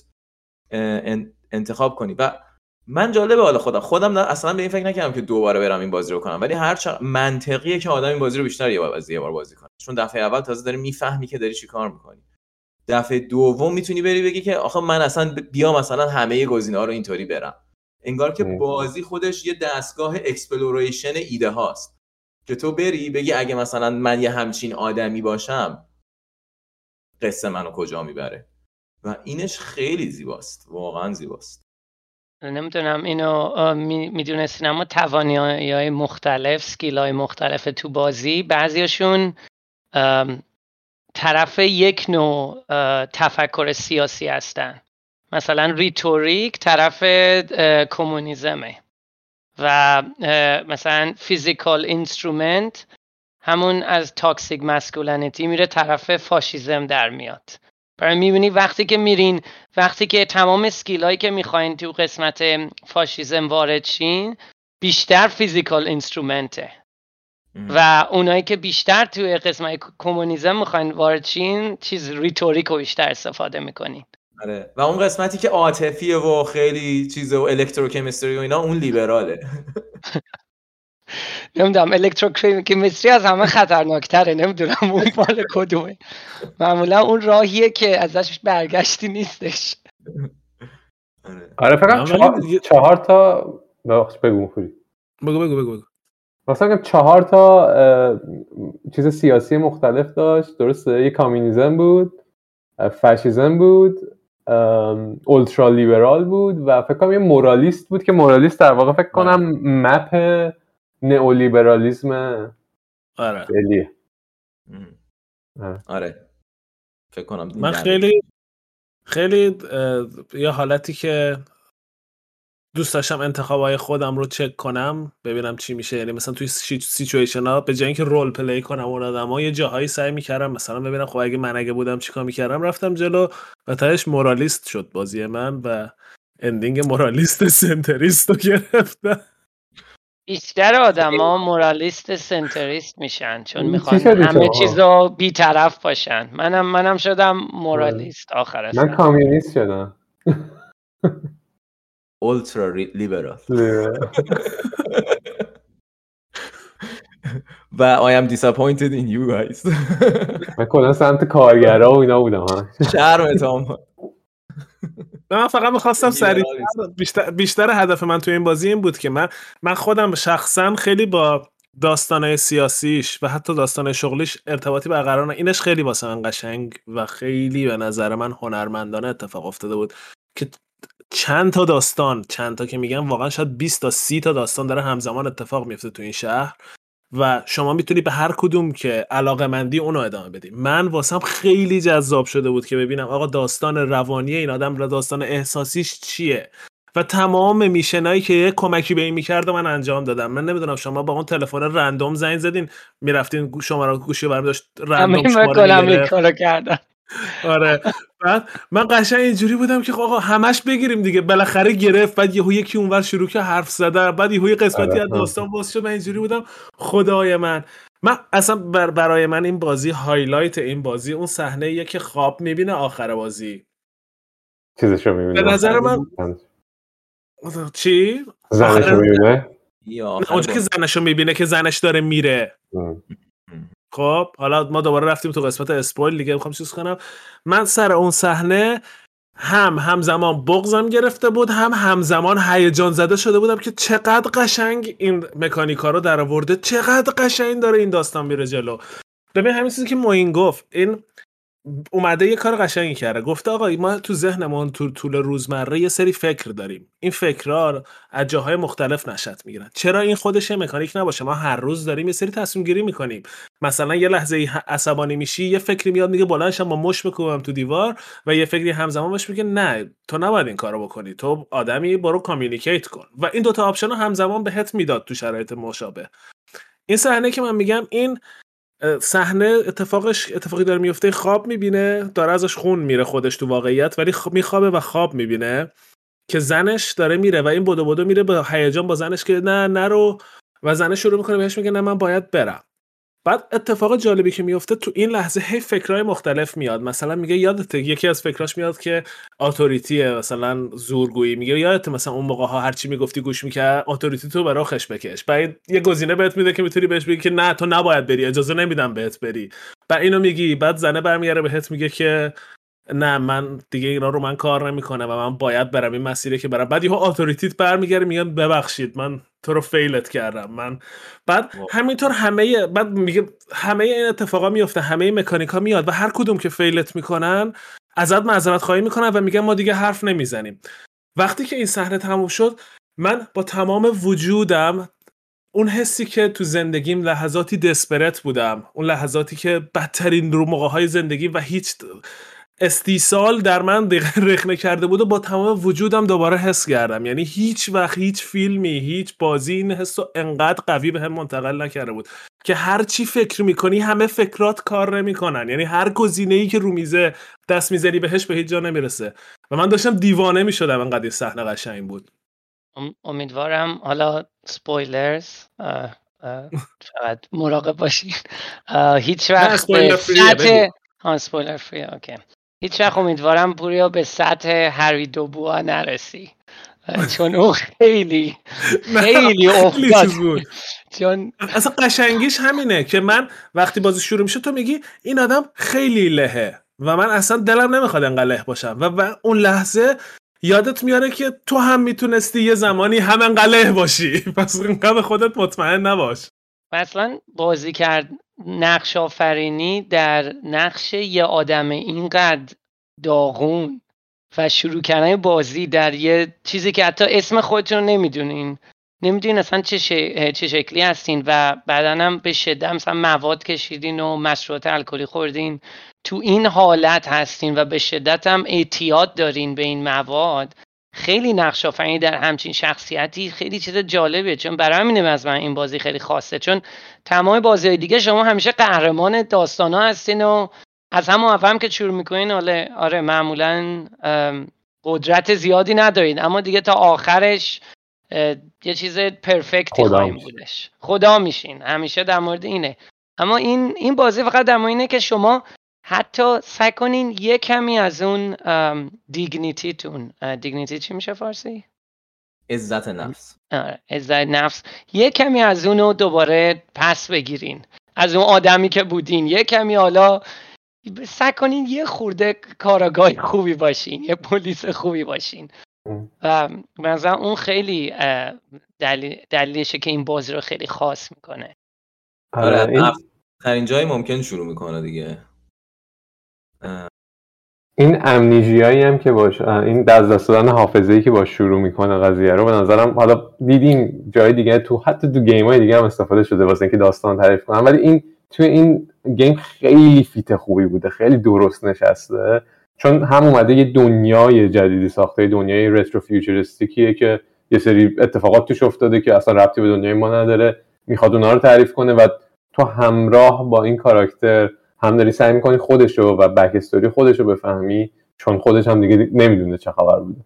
انتخاب کنی. و من جالبه حالا خودم. خودم اصلا به این فکر نکردم که دوباره برم این بازی رو کنم. ولی هر چقدر منطقیه که آدم این بازی رو بیشتر یه بار از یه بار بازی کنه. چون دفعه اول تازه داری می‌فهمی که داری چی کار می‌کنی. دفعه دوم می‌تونی بری بگی که آخه من اصلا بیا مثلا همه گزینه ها رو اینطوری برم. انگار که بازی خودش یه دستگاه exploration ایده هاست. که تو بری بگی اگه مثلا من یه همچین آدمی باشم قصه منو کجا می‌بره؟ و اینش خیلی زیباست. واقعا زیباست. نمی‌دونم اینو می‌دونستین اما توانایی های مختلف skill های مختلف تو بازی. بعضیشون طرف یک نوع تفکر سیاسی هستن. مثلا rhetoric طرف کمونیزمه. و مثلا physical instrument همون از toxic masculinity میره طرف فاشیزم در میاد. برای می‌بینی وقتی که میرین وقتی که تمام skill هایی که می‌خواین تو قسمت فاشیزم وارد شین بیشتر physical instrument ه. و اونایی که بیشتر توی قسمت کمونیزم می‌خواین وارد شین چیز rhetoric رو بیشتر استفاده می‌کنین. آره. و اون قسمتی که عاطفیه و خیلی چیز و electrochemistry و اینا اون لیبراله. [LAUGHS] نمی‌دونم electrochemistry از همه خطرناکتره نمی‌دونم اون [LAUGHS] مال کدومه. معمولا اون راهیه که ازش برگشتی نیستش. آره. فقط چهار, تا بخش بگو بگو بگو بگو مثلا چهار تا چیز سیاسی مختلف داشت. درسته یه کامیونیزم بود فاشیزم بود اولترا لیبرال بود و فکر کنم یه مورالیست بود که مورالیست در واقع فکر کنم مپ نئولیبرالیسم آره. آره. آره. فکر کنم من خیلی خیلی یه حالتی که دوست داشتم انتخاب های خودم رو چک کنم ببینم چی میشه. یعنی مثلا توی سیچویشن ها به جای اینکه role play کنم اون آدم ها یه جاهایی سعی می‌کردم مثلا ببینم خب اگه من اگه بودم چیکار می‌کردم رفتم جلو و تهش moralist شد بازی من و ending moralist centrist رو گرفتم بیشتر آدما moralist centrist میشن چون می‌خوان همه شما؟ چیزا بیطرف باشن. منم منم شدم moralist آخر من communist شدم. اولترا لیبرال و I am disappointed in you guys. من کلا سمت کارگرا و اینا بودم نه، [LAUGHS] من فقط می‌خواستم سریع. بیشتر, بیشتر هدف من توی این بازی این بود که من من خودم شخصا خیلی با داستانهای سیاسیش و حتی داستانهای شغلیش ارتباطی برقرار اینش خیلی واسه من قشنگ و خیلی به نظر من هنرمندانه اتفاق افتاده بود که چند تا داستان چند تا که میگم واقعا شاید 20 تا 30 تا داستان داره همزمان اتفاق میفته تو این شهر و شما می‌تونی به هر کدوم که علاقه مندی اونو ادامه بدی. من واسم خیلی جذاب شده بود که ببینم آقا داستان روانی این آدم و داستان احساسیش چیه. و تمام میشنایی که یه کمکی به این می‌کرد من انجام دادم. من نمی‌دونم شما با اون تلفن رندوم زنگ زدین می‌رفتین گوش شما رو گوشی برمی داشت رندوم شماره بکنم آره. بعد من قشنگ اینجوری بودم که آقا همش بگیریم دیگه. بالاخره گرفت بعد یهو یکی اونور شروع که حرف زدن بعد یهو یه قسمتی آره. از داستان باز شد. من اینجوری بودم خدای من. من اصلا بر برای من این بازی هایلایت این بازی اون صحنه که خواب می‌بینه آخر بازی. چیزشو می‌بینه به نظر من چی؟ زنشو آخر- می‌بینه آخر اونجا که. زنشو می‌بینه که زنش داره میره. خب حالا ما دوباره رفتیم تو قسمت اسپویل دیگه می‌خوام چیز کنم. من سر اون صحنه هم همزمان بغزم گرفته بود هم همزمان هیجان زده شده بودم که چقدر قشنگ این مکانیکا رو در آورده چقدر قشنگ داره این داستان میره جلو. ببین همین چیزی که موین گفت این اومده یه کار قشنگی کرده. گفته آقا ما تو ذهنمون تو طول روزمره یه سری فکر داریم. این فکرها از جاهای مختلف نشأت می‌گیرن. چرا این خودش مکانیک نباشه؟ ما هر روز داریم یه سری تصمیم گیری می‌کنیم. مثلا یه لحظه ای عصبانی میشی یه فکری میاد میگه بلندشم با مشت بکوبم تو دیوار و یه فکری همزمان بهش میگه نه تو نباید این کارو بکنی. تو آدمی برو communicate کن. و این دوتا option رو همزمان بهت می‌داد تو شرایط مشابه. این صحنه که من میگم این صحنه اتفاقش اتفاقی داره میفته خواب می‌بینه داره ازش خون میره خودش تو واقعیت ولی میخوابه و خواب می‌بینه که زنش داره میره و این بدو بدو میره با هیجان با زنش که نه نرو. و زنش شروع می‌کنه بهش میگه نه من باید برم. بعد اتفاق جالبی که میفته تو این لحظه هی فکرهای مختلف میاد. مثلا میگه یادت یکی از فکراش میاد که authority ه مثلا زورگویی. میگه یادت مثلا اون موقع ها هرچی می‌گفتی گوش می‌کرد authority تو به رخش بکش. بعد یه گزینه بهت میده که می‌تونی بهش بگی که نه تو نباید بری اجازه نمیدم بهت بری. بعد اینو میگی بعد زنه برمیگرده بهت میگه که نه من دیگه اینا رو من کار نمی‌کنه و من باید برم این مسیره که برم. بعد یهو authority ت برمیگرده میگه ببخشید من تو رو فیلت کردم من بعد. همینطور همه بعد میگه همه این اتفاقا میفته همه مکانیکا میاد و هر کدوم که فیلت می‌کنن ازت معذرت خواهی می‌کنن و میگن ما دیگه حرف نمی‌زنیم وقتی که این صحنه تموم شد من با تمام وجودم اون حسی که تو زندگیم لحظاتی دسپرت بودم اون لحظاتی که بدترین رو موقع های زندگی و هیچ استیصال در من رخنه کرده بود و با تمام وجودم دوباره حس کردم. یعنی هیچ وقت هیچ فیلمی هیچ بازی این حس رو انقدر قوی به هم منتقل نکرده بود که هر چی فکر می‌کنی همه فکرات کار نمی‌کنن. یعنی هر گزینه ای که رو میزه دست می‌زنی بهش به هیچ جا نمی‌رسه. و من داشتم دیوانه می‌شدم انقدر این صحنه قشنگ بود. ام- امیدوارم. حالا spoilers اه، اه، فقط مراقب باشین. هیچ وقت سطح. ها spoiler free okay. هیچ وقت امیدوارم پوریا به سطح هری دوبوا نرسی. چون او خیلی خیلی افتاد. چون اصلا قشنگیش همینه که من وقتی بازی شروع میشه تو میگی این آدم خیلی لهه و من اصلا دلم نمی‌خواد انقدر له باشم و, و اون لحظه یادت میاره که تو هم می‌تونستی یه زمانی هم انقدر له باشی. [LAUGHS] پس اینقدر به خودت مطمئن نباش. اصلا بازی کرد نقش آفرینی در نقش یه آدم اینقدر داغون و شروع کردن بازی در یه چیزی که حتی اسم خودتون نمی‌دونین. نمی‌دونین اصلا چه, ش- چه شکلی هستین و بعدا هم به شدت مثلا مواد کشیدین و مشروبات الکلی خوردین. تو این حالت هستین و به شدت هم اعتیاد دارین به این مواد. خیلی نقش آفرینی در همچین شخصیتی خیلی چیز جالبیه. چون برای همینه از من این بازی خیلی خاصه. چون تمام بازی دیگه شما همیشه قهرمان داستان ها هستین و از همون اول هم که شروع می‌کنین آره, آره معمولا قدرت زیادی ندارین اما دیگه تا آخرش یه چیز پرفکتی خدا خواهیم. بودش خدا میشین همیشه در مورد اینه اما این این بازی فقط در مورد اینه که شما حتی سعی کنین یه کمی از اون دیگنیتیتون دیگنیتی چی میشه فارسی؟ عزت نفس. آره عزت نفس. یه کمی از اونو دوباره پس بگیرین. از اون آدمی که بودین. یه کمی حالا سعی کنین یه خورده کاراگاه خوبی باشین یه پلیس خوبی باشین. و نظرم اون خیلی دلیل دلیلشه که این بازی رو خیلی خاص می‌کنه. آره آره، این جایی ممکن شروع می‌کنه دیگه. این امنیژیایی هم که باش این از دست دادن حافظه ای که باش شروع می‌کنه قضیه رو به نظرم حالا دیدیم جای دیگه تو حتی تو گیم های دیگه هم استفاده شده واسه اینکه داستان تعریف کنن. ولی این توی این game خیلی fit خوبی بوده خیلی درست نشسته. چون هم اومده یه دنیای جدیدی ساخته دنیای retro futuristic یه که یه سری اتفاقات توش افتاده که اصلا ربطی به دنیای ما نداره. می‌خواد اونا رو تعریف کنه و تو همراه با این کاراکتر هم داری سعی می‌کنی خودشو و backstory خودشو بفهمی چون خودش هم دیگه نمی‌دونه چه خبر بوده.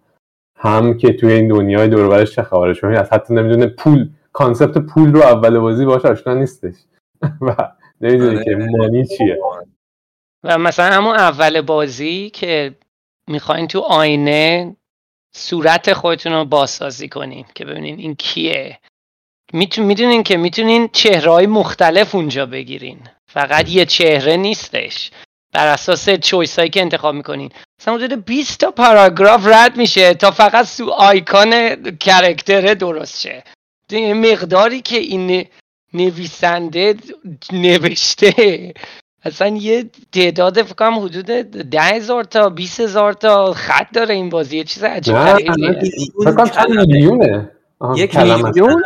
هم که توی این دنیای دور و برش چه خبره چون از حتی نمی‌دونه پول concept پول رو اول بازی باهاش آشنا نیستش. [LAUGHS] و نمی‌دونه آره. که مانی چیه. و مثلا همون اول بازی که می‌خواین تو آینه صورت خودتون رو بازسازی کنین که ببینین این کیه. می‌دونین که می‌تونین چهرهای مختلف اونجا بگیرین. فقط یه چهره نیستش. بر اساس چویس هایی که انتخاب می‌کنین. مثلا حدود 20 تا پاراگراف رد میشه تا فقط سو آیکان کرکتره درست شه یه مقداری که این نویسنده نوشته. اصلا یه تعداد فکر کنم حدود ده هزار تا 20 هزار تا خط داره این بازی. یه چیز عجیب نه، غریبیه. نه. فکر کنم چند میلیونه. یک. میلیون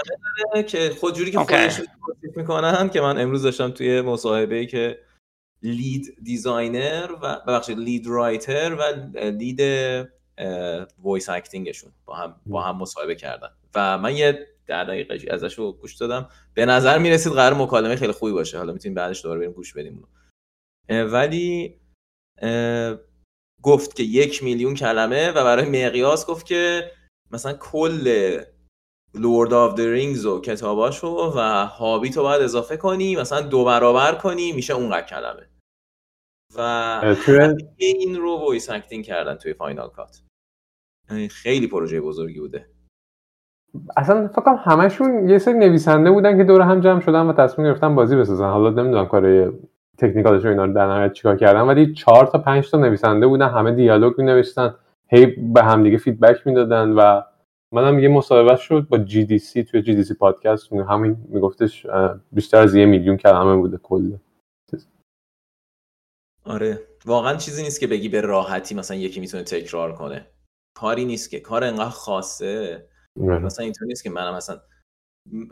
که خودجوری که توصیف می‌کنن که من امروز داشتم توی مصاحبه که lead designer و ببخشید lead writer و lead voice acting شون با هم با هم مصاحبه کردن. و من یه ده دقیقه ازش رو گوش دادم. به نظر می‌رسید قرار مکالمه خیلی خوبی باشه. حالا می‌تونیم بعدش دوباره بریم گوش بدیم ولی اه، گفت که یک میلیون کلمه و برای مقیاس گفت که مثلا کل Lord of the Rings و کتاباشو و Hobbit رو باید اضافه کنی مثلا دو برابر کنی میشه اونقدر کلمه. و این رو voice acting کردن توی Final Cut یعنی خیلی پروژه بزرگی بوده. اصلا فکر کنم همشون یه سری نویسنده بودن که دور هم جمع شدن و تصمیم گرفتن بازی بسازن. حالا نمی‌دونم کار technical ش و اینا رو در نهایت چیکار کردن ولی چهار تا پنج تا نویسنده بودن همه دیالوگ مینوشتن هی به همدیگه feedback می‌دادن و منم یه مصاحبه شد با جی دی سی توی جی دی سی پادکست. همین میگفتش بیشتر از یه میلیون کلمه بوده کل. آره. واقعا چیزی نیست که بگی به راحتی مثلا یکی می‌تونه تکرار کنه. کاری نیست که. کار انقدر خاصه. مثلا اینطور نیست که منم مثلا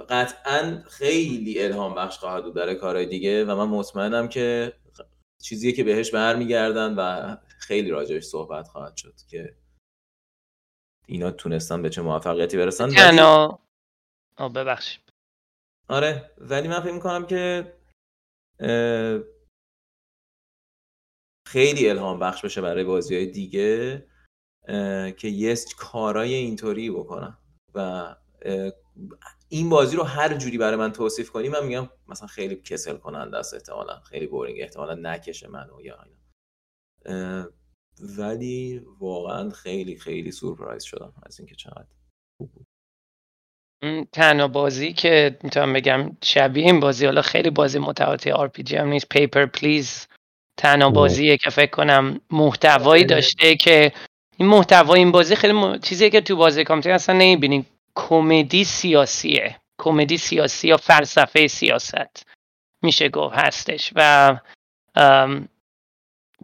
قطعا خیلی الهام بخش خواهد بود برای کارهای دیگه و من مطمئنم که چیزیه که بهش برمیگردن و خیلی راجعش صحبت خواهد شد که اینا تونستن به چه موفقیتی برسن تنها آه ببخش آره ولی من فکر می‌کنم که خیلی الهام بخش بشه برای بازی های دیگه که یه کارای اینطوری بکنن. و این بازی رو هر جوری برای من توصیف کنی من میگم مثلا خیلی کسل کننده است احتمالا. خیلی بورینگ احتمالا نکشه منو یا اینا. ولی واقعا خیلی خیلی سورپرایز شدم از اینکه چقدر اون تنها بازی که می‌تونم بگم شبیه این بازی حالا خیلی بازی متفاوتی RPG هم نیست Papers Please تنها اوه. بازیه که فکر کنم محتوایی داشته که این محتوای این بازی خیلی م... چیزیه که تو بازی کامپیوتر اصلا نمی‌بینی. کمدی سیاسیه. کمدی سیاسی یا فلسفه سیاست. میشه گفت هستش. و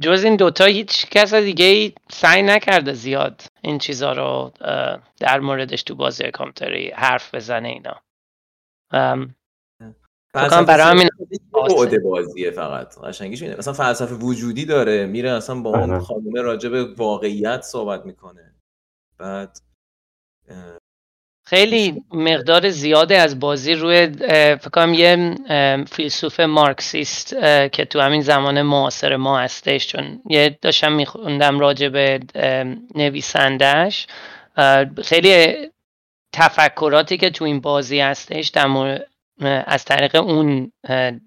جز این دوتا هیچ کس دیگه ای سعی نکرده زیاد این چیزا رو در موردش تو بازی کامپیوتری حرف بزنه اینا. ام، فکر کنم برای همین بعد بازیه فقط. قشنگیش اینه مثلا فلسفه وجودی داره. میره اصلا با اون آره. خانومه راجع به واقعیت صحبت می‌کنه. بعد خیلی مقدار زیاده از بازی روی فکر کنم یه فیلسوف مارکسیست که تو همین زمان معاصر ما هستش چون یه داشتم میخوندم راجع به نویسندش خیلی تفکراتی که تو این بازی هستش در از طریق اون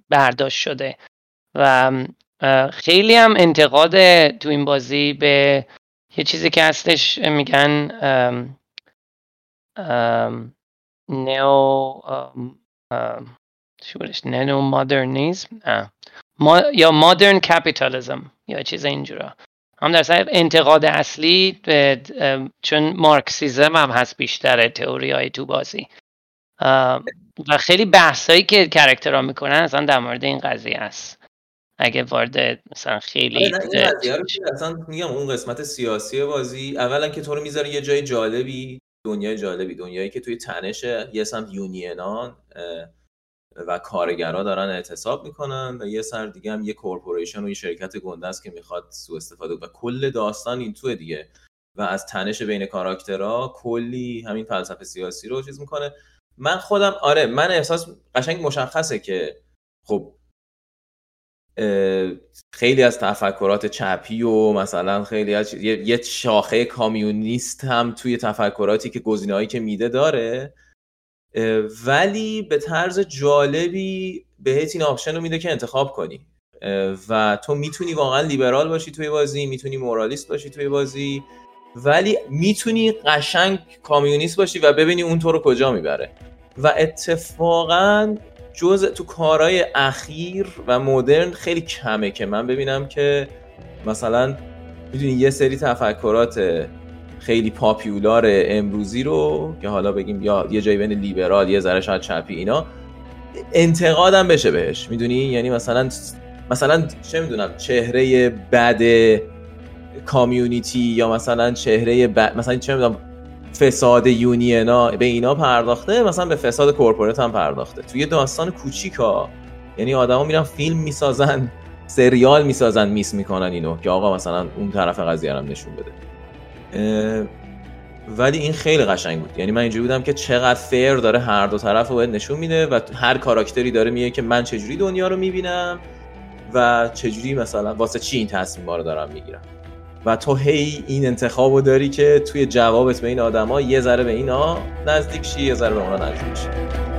برداشت شده. و خیلی هم انتقاد تو این بازی به یه چیزی که هستش میگن ام، neo ام، ام، چی بودش؟ neo modernism نه. ما یا modern capitalism. یا چیز اینجورا هم در صرف انتقاد اصلی به چون مارکسیزم هم هست بیشتر تئوری های تو بازی. و خیلی بحثایی که کرکترها می‌کنن اصلا در مورد این قضیه است اگه وارد مثلا خیلی آره، اصلا میگم اون قسمت سیاسی بازی اولا که تو رو می‌ذاره یه جای جالبی. دنیای جالبی دنیایی که توی تنش یه سمت union ان و کارگرا دارن اعتصاب می‌کنن و یه سر دیگه هم یه corporation و یه شرکت گنده است که می‌خواد سوء استفاده و کل داستان این توه دیگه. و از تنش بین کاراکترها کلی همین فلسفه سیاسی رو چیز می‌کنه. من خودم آره من احساس قشنگ مشخصه که خب خیلی از تفکرات چپی و مثلا خیلی از یه شاخه communist هم توی تفکراتی که گزینه‌هایی که میده داره. ولی به طرز جالبی بهت این option رو میده که انتخاب کنی. و تو می‌تونی واقعا لیبرال باشی توی بازی می‌تونی مورالیست باشی توی بازی ولی می‌تونی قشنگ کامیونیست باشی و ببینی اون تو رو کجا می‌بره. و اتفاقا جز تو کارهای اخیر و مدرن خیلی کمه که من ببینم که مثلا می‌دونی یه سری تفکرات خیلی پاپیولار امروزی رو که حالا بگیم یا یه جایی بین لیبرال یه ذره شاید چپی اینا انتقادم بشه بهش. می‌دونی؟ یعنی مثلا مثلا چه می‌دونم چهره بد community یا مثلا چهره بد مثلا چه می‌دونم فساد union ا به اینا پرداخته مثلا به فساد corporate هم پرداخته. توی داستان کوچیکا یعنی آدما میرن فیلم می‌سازن سریال می‌سازن miss می‌کنن اینو که آقا مثلا اون طرف قضیه هم نشون بده. ولی این خیلی قشنگ بود. یعنی من اینجوری بودم که چقدر fair داره هر دو طرف رو باید نشون میده و هر کاراکتری داره میگه که من چجوری دنیا رو می‌بینم و چجوری مثلا واسه چی این تصمیم رو دارم می‌گیرم. و تو هی این انتخاب رو داری که توی جوابت به این آدما یه ذره به اینا نزدیک شی یه ذره به اونا نزدیک شی.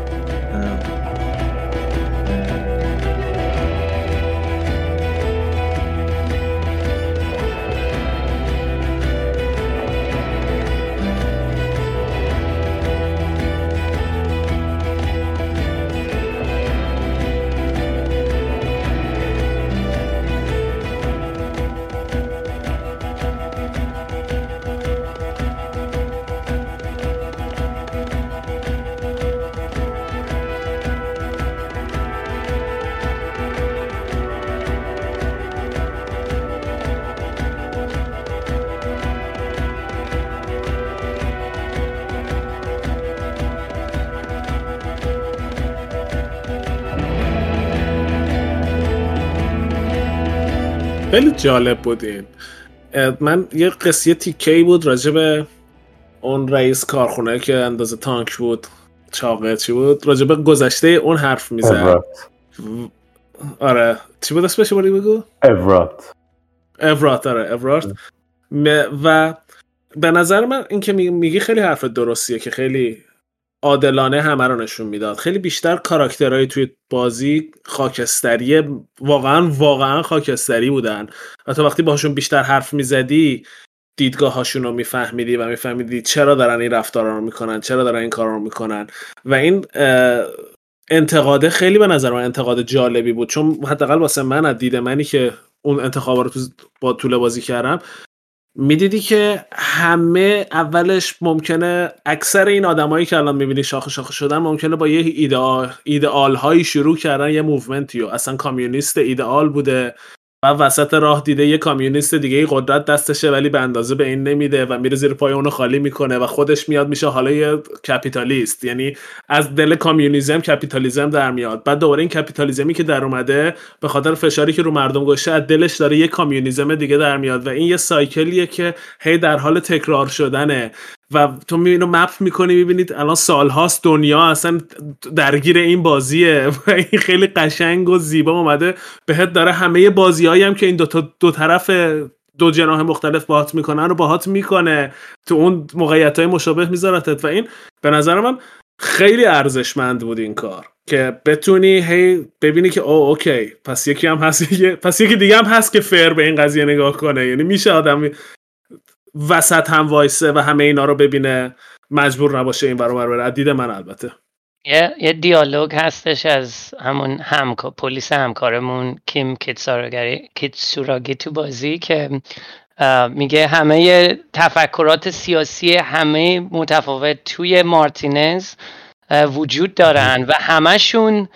جالب بود این اه، من یه قصه تیکه بود راجع به اون رئیس کارخونه که اندازه تانک بود چاقه چی بود راجع به گذشته اون حرف می‌زد. اورات آره. چی بود اسمش باری بگو؟ اورات اورات آره اورات م- و به نظر من این که می- میگی خیلی حرف درستیه که خیلی عادلانه همه رو نشون می‌داد. خیلی بیشتر کاراکترهای توی بازی خاکستری واقعا واقعا خاکستری بودن. و تو وقتی باشون بیشتر حرف می‌زدی دیدگاه هاشون رو میفهمیدی و میفهمیدی چرا دارن این رفتارا رو می‌کنن چرا دارن این کار رو می‌کنن. و این انتقاده خیلی به نظر من انتقاد جالبی بود. چون حداقل واسه من از دید منی که اون انتخاب رو تو با طول بازی کردم می‌دیدی که همه اولش ممکنه اکثر این آدمایی که الان می‌بینی شاخه شاخه شدن ممکنه با یه ایدئال هایی شروع کردن یه movement ی و اصلا کامیونیست ایدئال بوده. و وسط راه دیده یه کمونیست دیگه ای قدرت دستشه ولی به اندازه به این نمیده و میره زیر پای اونو خالی می‌کنه و خودش میاد میشه حالا یه capitalist. یعنی از دل communism capitalism در میاد. بعد دوباره این کپیتالیزمی که در اومده به خاطر فشاری که رو مردم گذاشته از دلش داره یه کامیونیزم دیگه در میاد و این یه cycle یه که هی در حال تکرار شدنه. و تو می اینو مپ می‌کنی می‌بینید الان سالهاست دنیا اصلا درگیر این بازیه. و [LAUGHS] این خیلی قشنگ و زیبا اومده. بهت داره همه بازی هم که این دو, تا دو طرف دو جناح مختلف باهات می‌کنن رو باهات می‌کنه. تو اون موقعیت های مشابه میذارتت. و این به نظر من خیلی ارزشمند بود این کار. که بتونی هی ببینی که او اوکی. پس یکی هم هست پس یکی دیگه هم هست که فر به این قضیه نگاه کنه. یعنی میشه آدم وسط هم وایسه و همه اینا رو ببینه مجبور نباشه این برابر بره. دید من البته. یه, یه دیالوگ هستش از همون هم پلیس همکارمون کیم کیتسوراگی تو بازی که میگه همه تفکرات سیاسی همه متفاوت توی مارتینز وجود دارن و همشون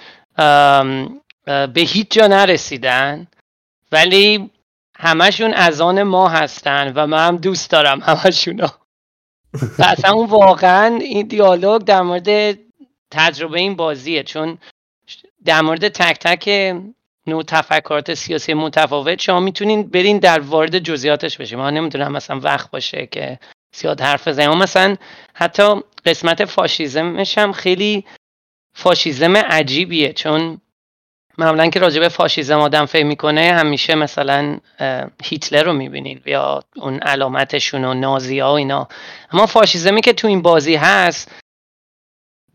به هیچ جا نرسیدن. ولی همشون از آن ما هستن و من هم دوست دارم همشونو. و اصلا اون واقعا این دیالوگ در مورد تجربه این بازیه چون در مورد تک تک نوع تفکرات سیاسی متفاوت شما می‌تونین برین در وارد جزئیاتش بشین. ما نمی‌تونم مثلا وقت باشه که زیاد حرف بزنیم. مثلا حتی قسمت فاشیزمش هم خیلی فاشیزم عجیبیه چون معمولا که راجع به فاشیزم آدم فکر می‌کنه همیشه مثلا هیتلر رو می‌بینید یا اون علامتشون و نازی ها و اینا. اما فاشیزمی که تو این بازی هست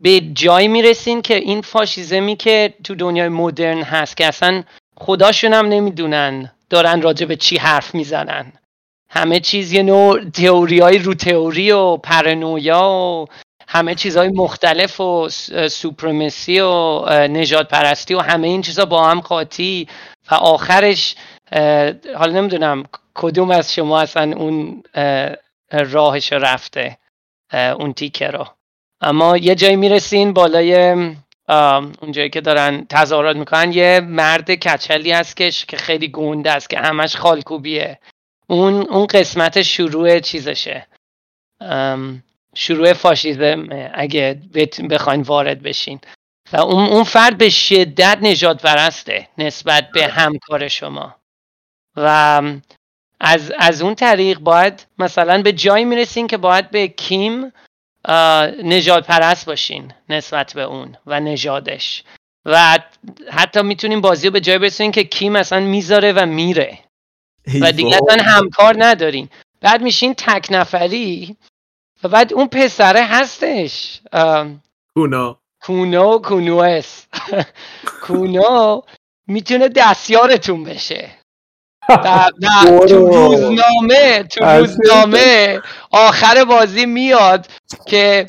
به جایی می‌رسین که این فاشیزمی که تو دنیای مدرن هست که اصلا خداشون هم نمی‌دونن دارن راجع به چی حرف می‌زنن. همه چیز یه نوع تئوری های رو تئوری و پرنویا و همه چیزهای مختلف و سوپرمسی و نجات پرستی و همه این چیزها با هم قاطی. و آخرش حالا نمی‌دونم کدوم از شما اصلا اون راهش رفته اون تیکه رو. اما یه جایی می‌رسین بالای اون جایی که دارن تظاهرات می‌کنن یه مرد کچلی هست که خیلی گونده است که همش خالکوبیه. اون اون قسمت شروع چیزشه. شروع فاشیزم اگه بخواین وارد بشین. و اون, اون فرد به شدت نجات برسته نسبت به همکار شما. و از, از اون طریق باید مثلا به جایی می‌رسین که باید به کیم نجات پرست باشین نسبت به اون و نژادش. و حتی می‌تونین بازی رو به جای برسونین که کیم مثلا می‌ذاره و میره. و دیگه اصلا همکار ندارین. بعد میشین تک نفری و بعد اون پسره هستش کونا. کونا کونوس [LAUGHS] کونا می‌تونه دستیارتون بشه. تو روزنامه تو روزنامه آخر بازی میاد که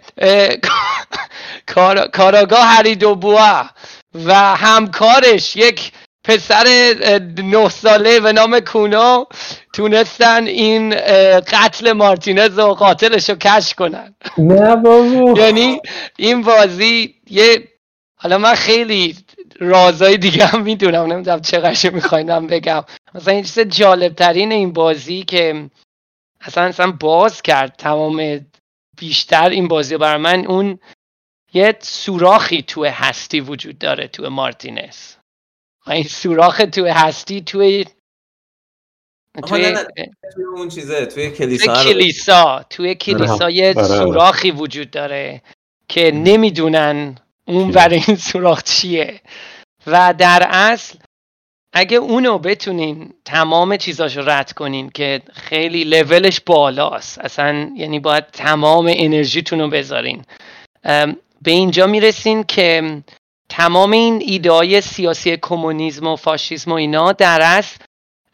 [LAUGHS] کاراگاه هریدو بوا و همکارش یک پسر نه ساله به نام کونا تونستن این قتل مارتینز و قاتلش رو کش کنن. نه بابا. یعنی این بازی یه حالا من خیلی رازای دیگه هم می‌دونم نمی‌دونم چقدر میخواینم بگم. مثلا این چیز جالب ترین این بازی که اصلا اصلا باز کرد تمام بیشتر این بازی. برای من اون یه سوراخی توی هستی وجود داره توی مارتینز. این سوراخ توی هستی توی توی توی اون چیزه توی کلیسا توی کلیسا توی کلیسا یه سوراخی وجود داره که نمی‌دونن اون برای این سوراخ چیه. و در اصل اگه اونو بتونین تمام چیزاشو رد کنین که خیلی لولش بالاست اصلا یعنی باید تمام انرژیتون رو بذارین به اینجا می‌رسین که تمام این ایده سیاسی کمونیسم و فاشیسم و اینا در اصل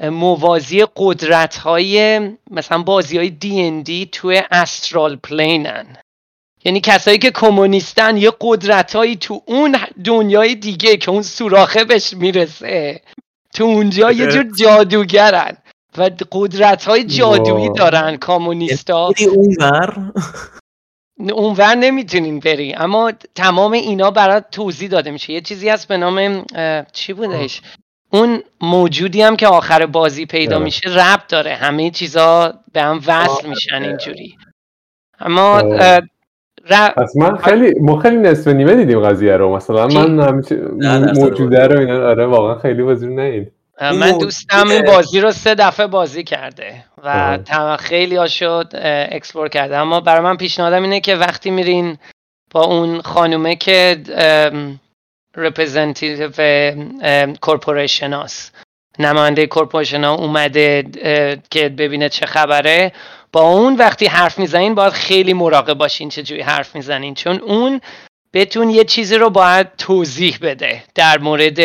موازی قدرت های مثلا بازی های دی ان دی توی استرال پلینن یعنی کسایی که کمونیستن یه قدرت هایی تو اون دنیای دیگه که اون سوراخه بهش می‌رسه. تو اونجا یه جور جادوگرن و قدرت های جادویی دارن کامونیستا اونور؟ اونور نمی‌تونین بری اما تمام اینا برات توضیح داده میشه. یه چیزی هست به نام چی بودش؟ اون موجودی هم که آخر بازی پیدا میشه رب داره. همه چیزا به هم وصل میشن اینجوری. اما پس من خیلی ما خیلی نصف نیمه دیدیم قضیه رو. مثلا من همیشه موجوده رو اینا آره واقعا خیلی بازی رو من دوستم این بازی رو سه دفعه بازی کرده و. تم- خیلی ها شد explore کرده اما برای من اینه که وقتی میرین با اون خانومه که representative corporation هاست نماینده corporation ها اومده که ببینه چه خبره با اون وقتی حرف می‌زنین باید خیلی مراقب باشین چجوری حرف می‌زنین چون اون بهتون یه چیزی رو باید توضیح بده در مورد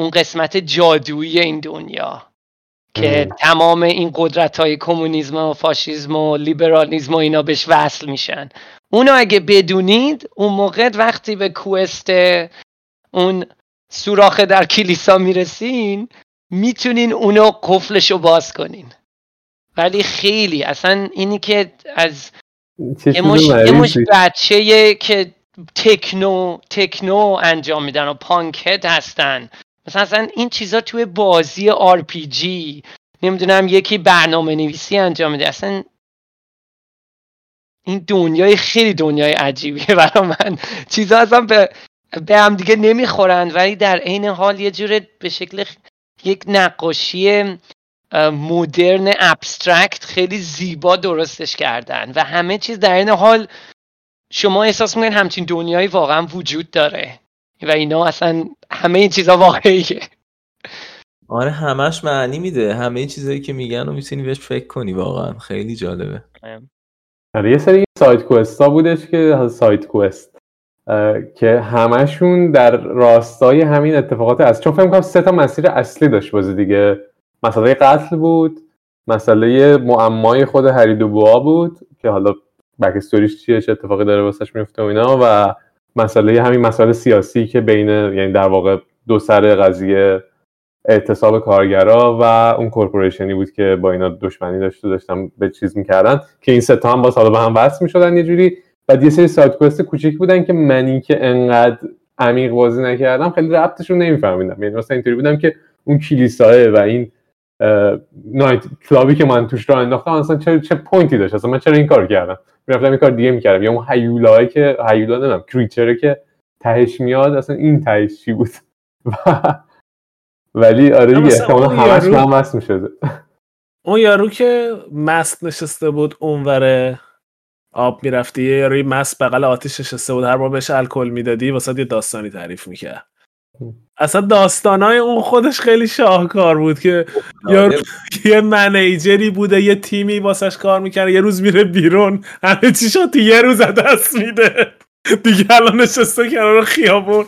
اون قسمت جادویی این دنیا که ام. تمام این قدرت های کمونیسم و فاشیسم و لیبرالیسم و اینا بهش وصل میشن اونو اگه بدونید اون موقع وقتی به کوست اون سوراخ در کلیسا می‌رسین می‌تونین اونو قفلشو باز کنین ولی خیلی اصلا اینی که از یه مش, یه مش. بچه که تکنو تکنو انجام میدن و پانکت هستن مثلا اصلا این چیزا توی بازی RPG نمی‌دونم یکی برنامه نویسی انجام میده. اصلا این دنیای خیلی دنیای عجیبیه برای من. چیزا اصلا به, به هم دیگه نمی‌خورن ولی در عین حال یه جور به شکل یک نقاشی مدرن abstract خیلی زیبا درستش کردن. و همه چیز در این حال شما احساس می‌کنین همچین دنیایی واقعا وجود داره. و اینا اصلا همه این چیزا واقعیه. آره همش معنی میده. همه چیزایی که میگن رو می‌تونی بهش فکر کنی واقعا. خیلی جالبه. آره. یه سری سایت کوست ها بودش که سایت کوست که همشون در راستای همین اتفاقات است چون فکر کنم سه تا مسیر اصلی داشت بازی دیگه. مسئله قتل بود مسئله معمای خود هری دوبوا بود که حالا بک استوریش چیه چه اتفاقی داره واسش میفته و اینا و مسئله همین مسئله سیاسی که بین یعنی در واقع دو سر قضیه اعتصاب کارگرا و اون کورپوریشنی بود که با اینا دشمنی داشت و داشتن به چیز می‌کردن که این سه تا هم باز حالا به هم وصل می‌شدن یه جوری. بعد یه سری سایت کوست کوچیک بودن که منی که انقدر عمیق بازی نکردم خیلی ربطشون نمیفهمیدم. یعنی مثلا اینطوری بودم که اون کلیساه و این night club ی که من توش راه انداختم اصلا چه چه point ی داشت؟ اصلا من چرا این کار کردم؟ می‌رفتم این کار دیگه می‌کردم. یا اون هیولایی که هیولا نمی‌دونم creature ه که تهش میاد اصلا این تهش چی بود؟ [LAUGHS] ولی آره دیگه احتمالا اون همش یارو- من وصل می‌شده. اون یارو که مست نشسته بود اونور آب می‌رفتی یه یاروی مست بغل آتیش نشسته بود هر بار بهش الکل می‌دادی واسه یه داستانی تعریف می‌کرد. اصلا داستانای اون خودش خیلی شاهکار بود که یه منیجری بوده یه تیمی واسش کار می‌کنه یه روز میره بیرون. همه چیشو تو یه روز دست میده. دیگه الان نشسته کنار خیابون.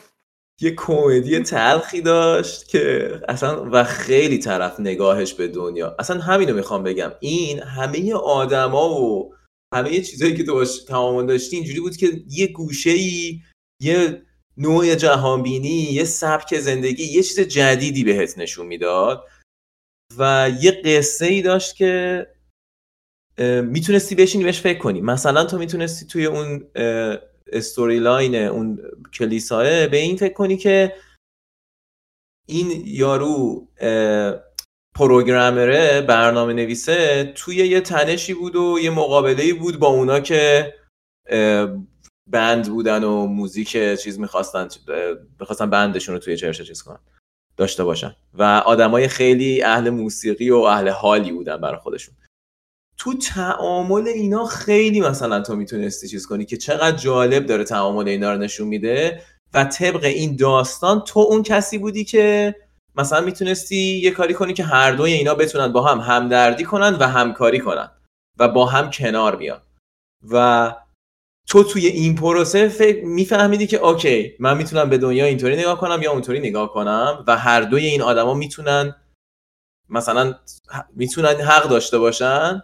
یه کمدی تلخی داشت که اصلا و خیلی طرف نگاهش به دنیا. اصلا همینو می‌خوام بگم. این همه آدما و همه چیزایی که تو باش تعامل داشتی اینجوری بود که یه گوشه ای یه نوع جهانبینی یه سبک زندگی یه چیز جدیدی بهت نشون می‌داد و یه قصه ای داشت که می‌تونستی بشینی بهش فکر کنی. مثلا تو می‌تونستی توی اون استوری لاین اون کلیساه به این فکر کنی که این یارو پروگرامره برنامه نویسه توی یه تنشی بود و یه مقابله بود با اونا که بند بودن و موزیک چیز می‌خواستن می‌خواستن بندشون رو توی چرچه چیز کنن. داشته باشن. و آدمای خیلی اهل موسیقی و اهل حالی بودن برای خودشون. تو تعامل اینا خیلی مثلا تو می‌تونستی چیز کنی که چقدر جالب داره تعامل اینا رو نشون میده و طبق این داستان تو اون کسی بودی که مثلا می‌تونستی یه کاری کنی که هر دوی اینا بتونن با هم همدردی کنن و همکاری کنن و با هم کنار بیان. و تو توی این پروسه فکر میفهمیدی که اوکی من می‌تونم به دنیا اینطوری نگاه کنم یا اونطوری نگاه کنم و هر دوی این آدما می‌تونن مثلا می‌تونن حق داشته باشن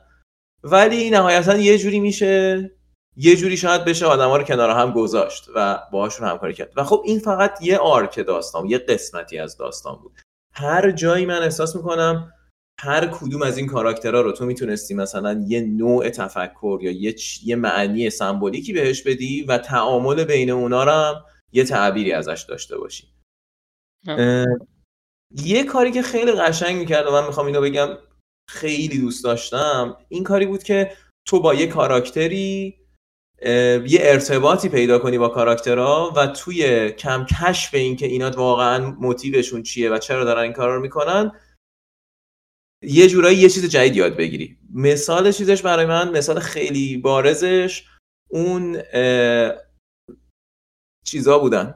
ولی نهایتا یه جوری میشه یه جوری شاید بشه آدما رو کنار هم گذاشت و باهاشون همکاری کرد. و خب این فقط یه آرک داستان یه قسمتی از داستان بود. هر جایی من احساس می‌کنم هر کدوم از این کاراکترها رو تو می‌تونستی مثلا یه نوع تفکر یا یه, چ- یه معنی سمبولیکی بهش بدی و تعامل بین اونا رو هم یه تعبیری ازش داشته باشی. اه، یه کاری که خیلی قشنگ می‌کرد و من می‌خوام اینو بگم خیلی دوست داشتم این کاری بود که تو با یه کاراکتری یه ارتباطی پیدا کنی با کاراکترها و توی کم کشف این که اینا واقعا موتیوشون چیه و چرا دارن این کارا رو می‌کنن یه جورایی یه چیز جدید یاد بگیری. مثال چیزش برای من مثال خیلی بارزش اون اه، چیزا بودن.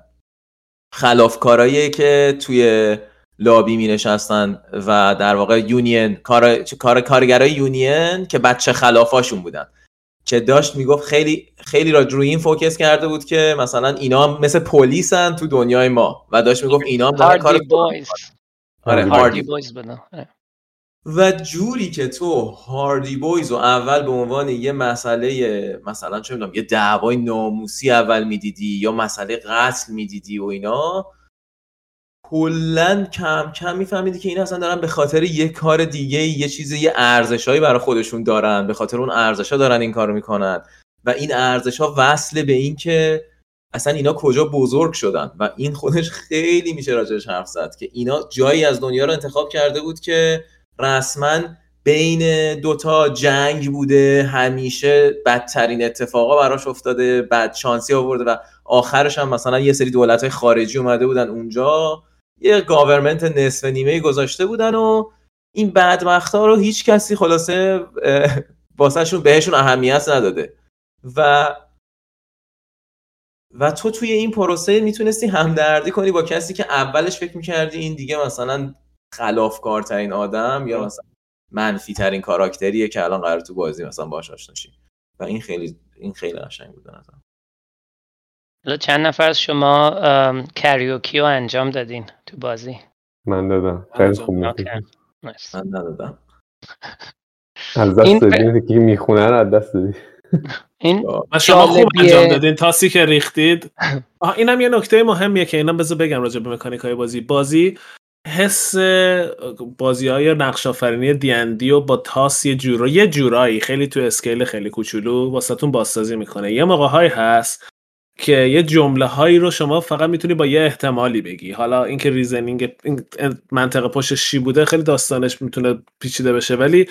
خلافکارایی که توی لابی می نشستن و در واقع یونین کار کار کارگرای یونین که بچه خلافاشون بودن. که داشت می‌گفت خیلی خیلی را روی این فوکس کرده بود که مثلا اینا هم مثل پلیسن تو دنیای ما. و داشت می‌گفت اینا هم دارن کار آره هاردی بویز و جوری که تو هاردی بویز رو اول به عنوان یه مسئله مثلا چه می‌دونم یه دعوای ناموسی اول می‌دیدی یا مسئله قتل می‌دیدی و اینا کلا کم کم میفهمیدی که اینا اصلا دارن به خاطر یه کار دیگه یه چیز یه ارزشایی برای خودشون دارن به خاطر اون ارزشا دارن این کارو می‌کنن و این ارزش ها وصل به این که اصلا اینا کجا بزرگ شدن و این خودش خیلی میشه راجعش حرف زد که اینا جایی از دنیا رو انتخاب کرده بود که رسما بین دوتا جنگ بوده همیشه بدترین اتفاقا براش افتاده بد شانسی آورده و آخرش هم مثلا یه سری دولت های خارجی اومده بودن اونجا یه گاورمنت نصف نیمه گذاشته بودن و این بدبخت ها رو هیچ کسی خلاصه اه، واسهشون بهشون اهمیت نداده. و و تو توی این پروسه می‌تونستی همدردی کنی با کسی که اولش فکر می‌کردی این دیگه مثلا خلافکارترین آدم یا مثلا منفی ترین کاراکتریه که الان قرار تو بازی مثلا باهاش آشنا و این خیلی این خیلی قشنگ بود نظرم. حالا چند نفر از شما کریوکی رو انجام دادین تو بازی؟ من دادم. خیلی خوب. من ندادم. از دست این ف- دادی که می‌خونه رو از دست دادی؟ این و شما خوب. انجام دادین. تاسی که ریختید. آها اینم یه نکته مهمیه که اینا بذار بگم راجع به مکانیک های بازی. بازی حس بازی های نقش آفرینی D&D و با تاس یه جورا یه جورایی خیلی تو scale خیلی کوچولو واسهتون بازسازی می‌کنه. یه موقع های هست که یه جمله هایی رو شما فقط می‌تونی با یه احتمالی بگی. حالا اینکه reasoning منطق پشتش چی بوده خیلی داستانش می‌تونه پیچیده بشه ولی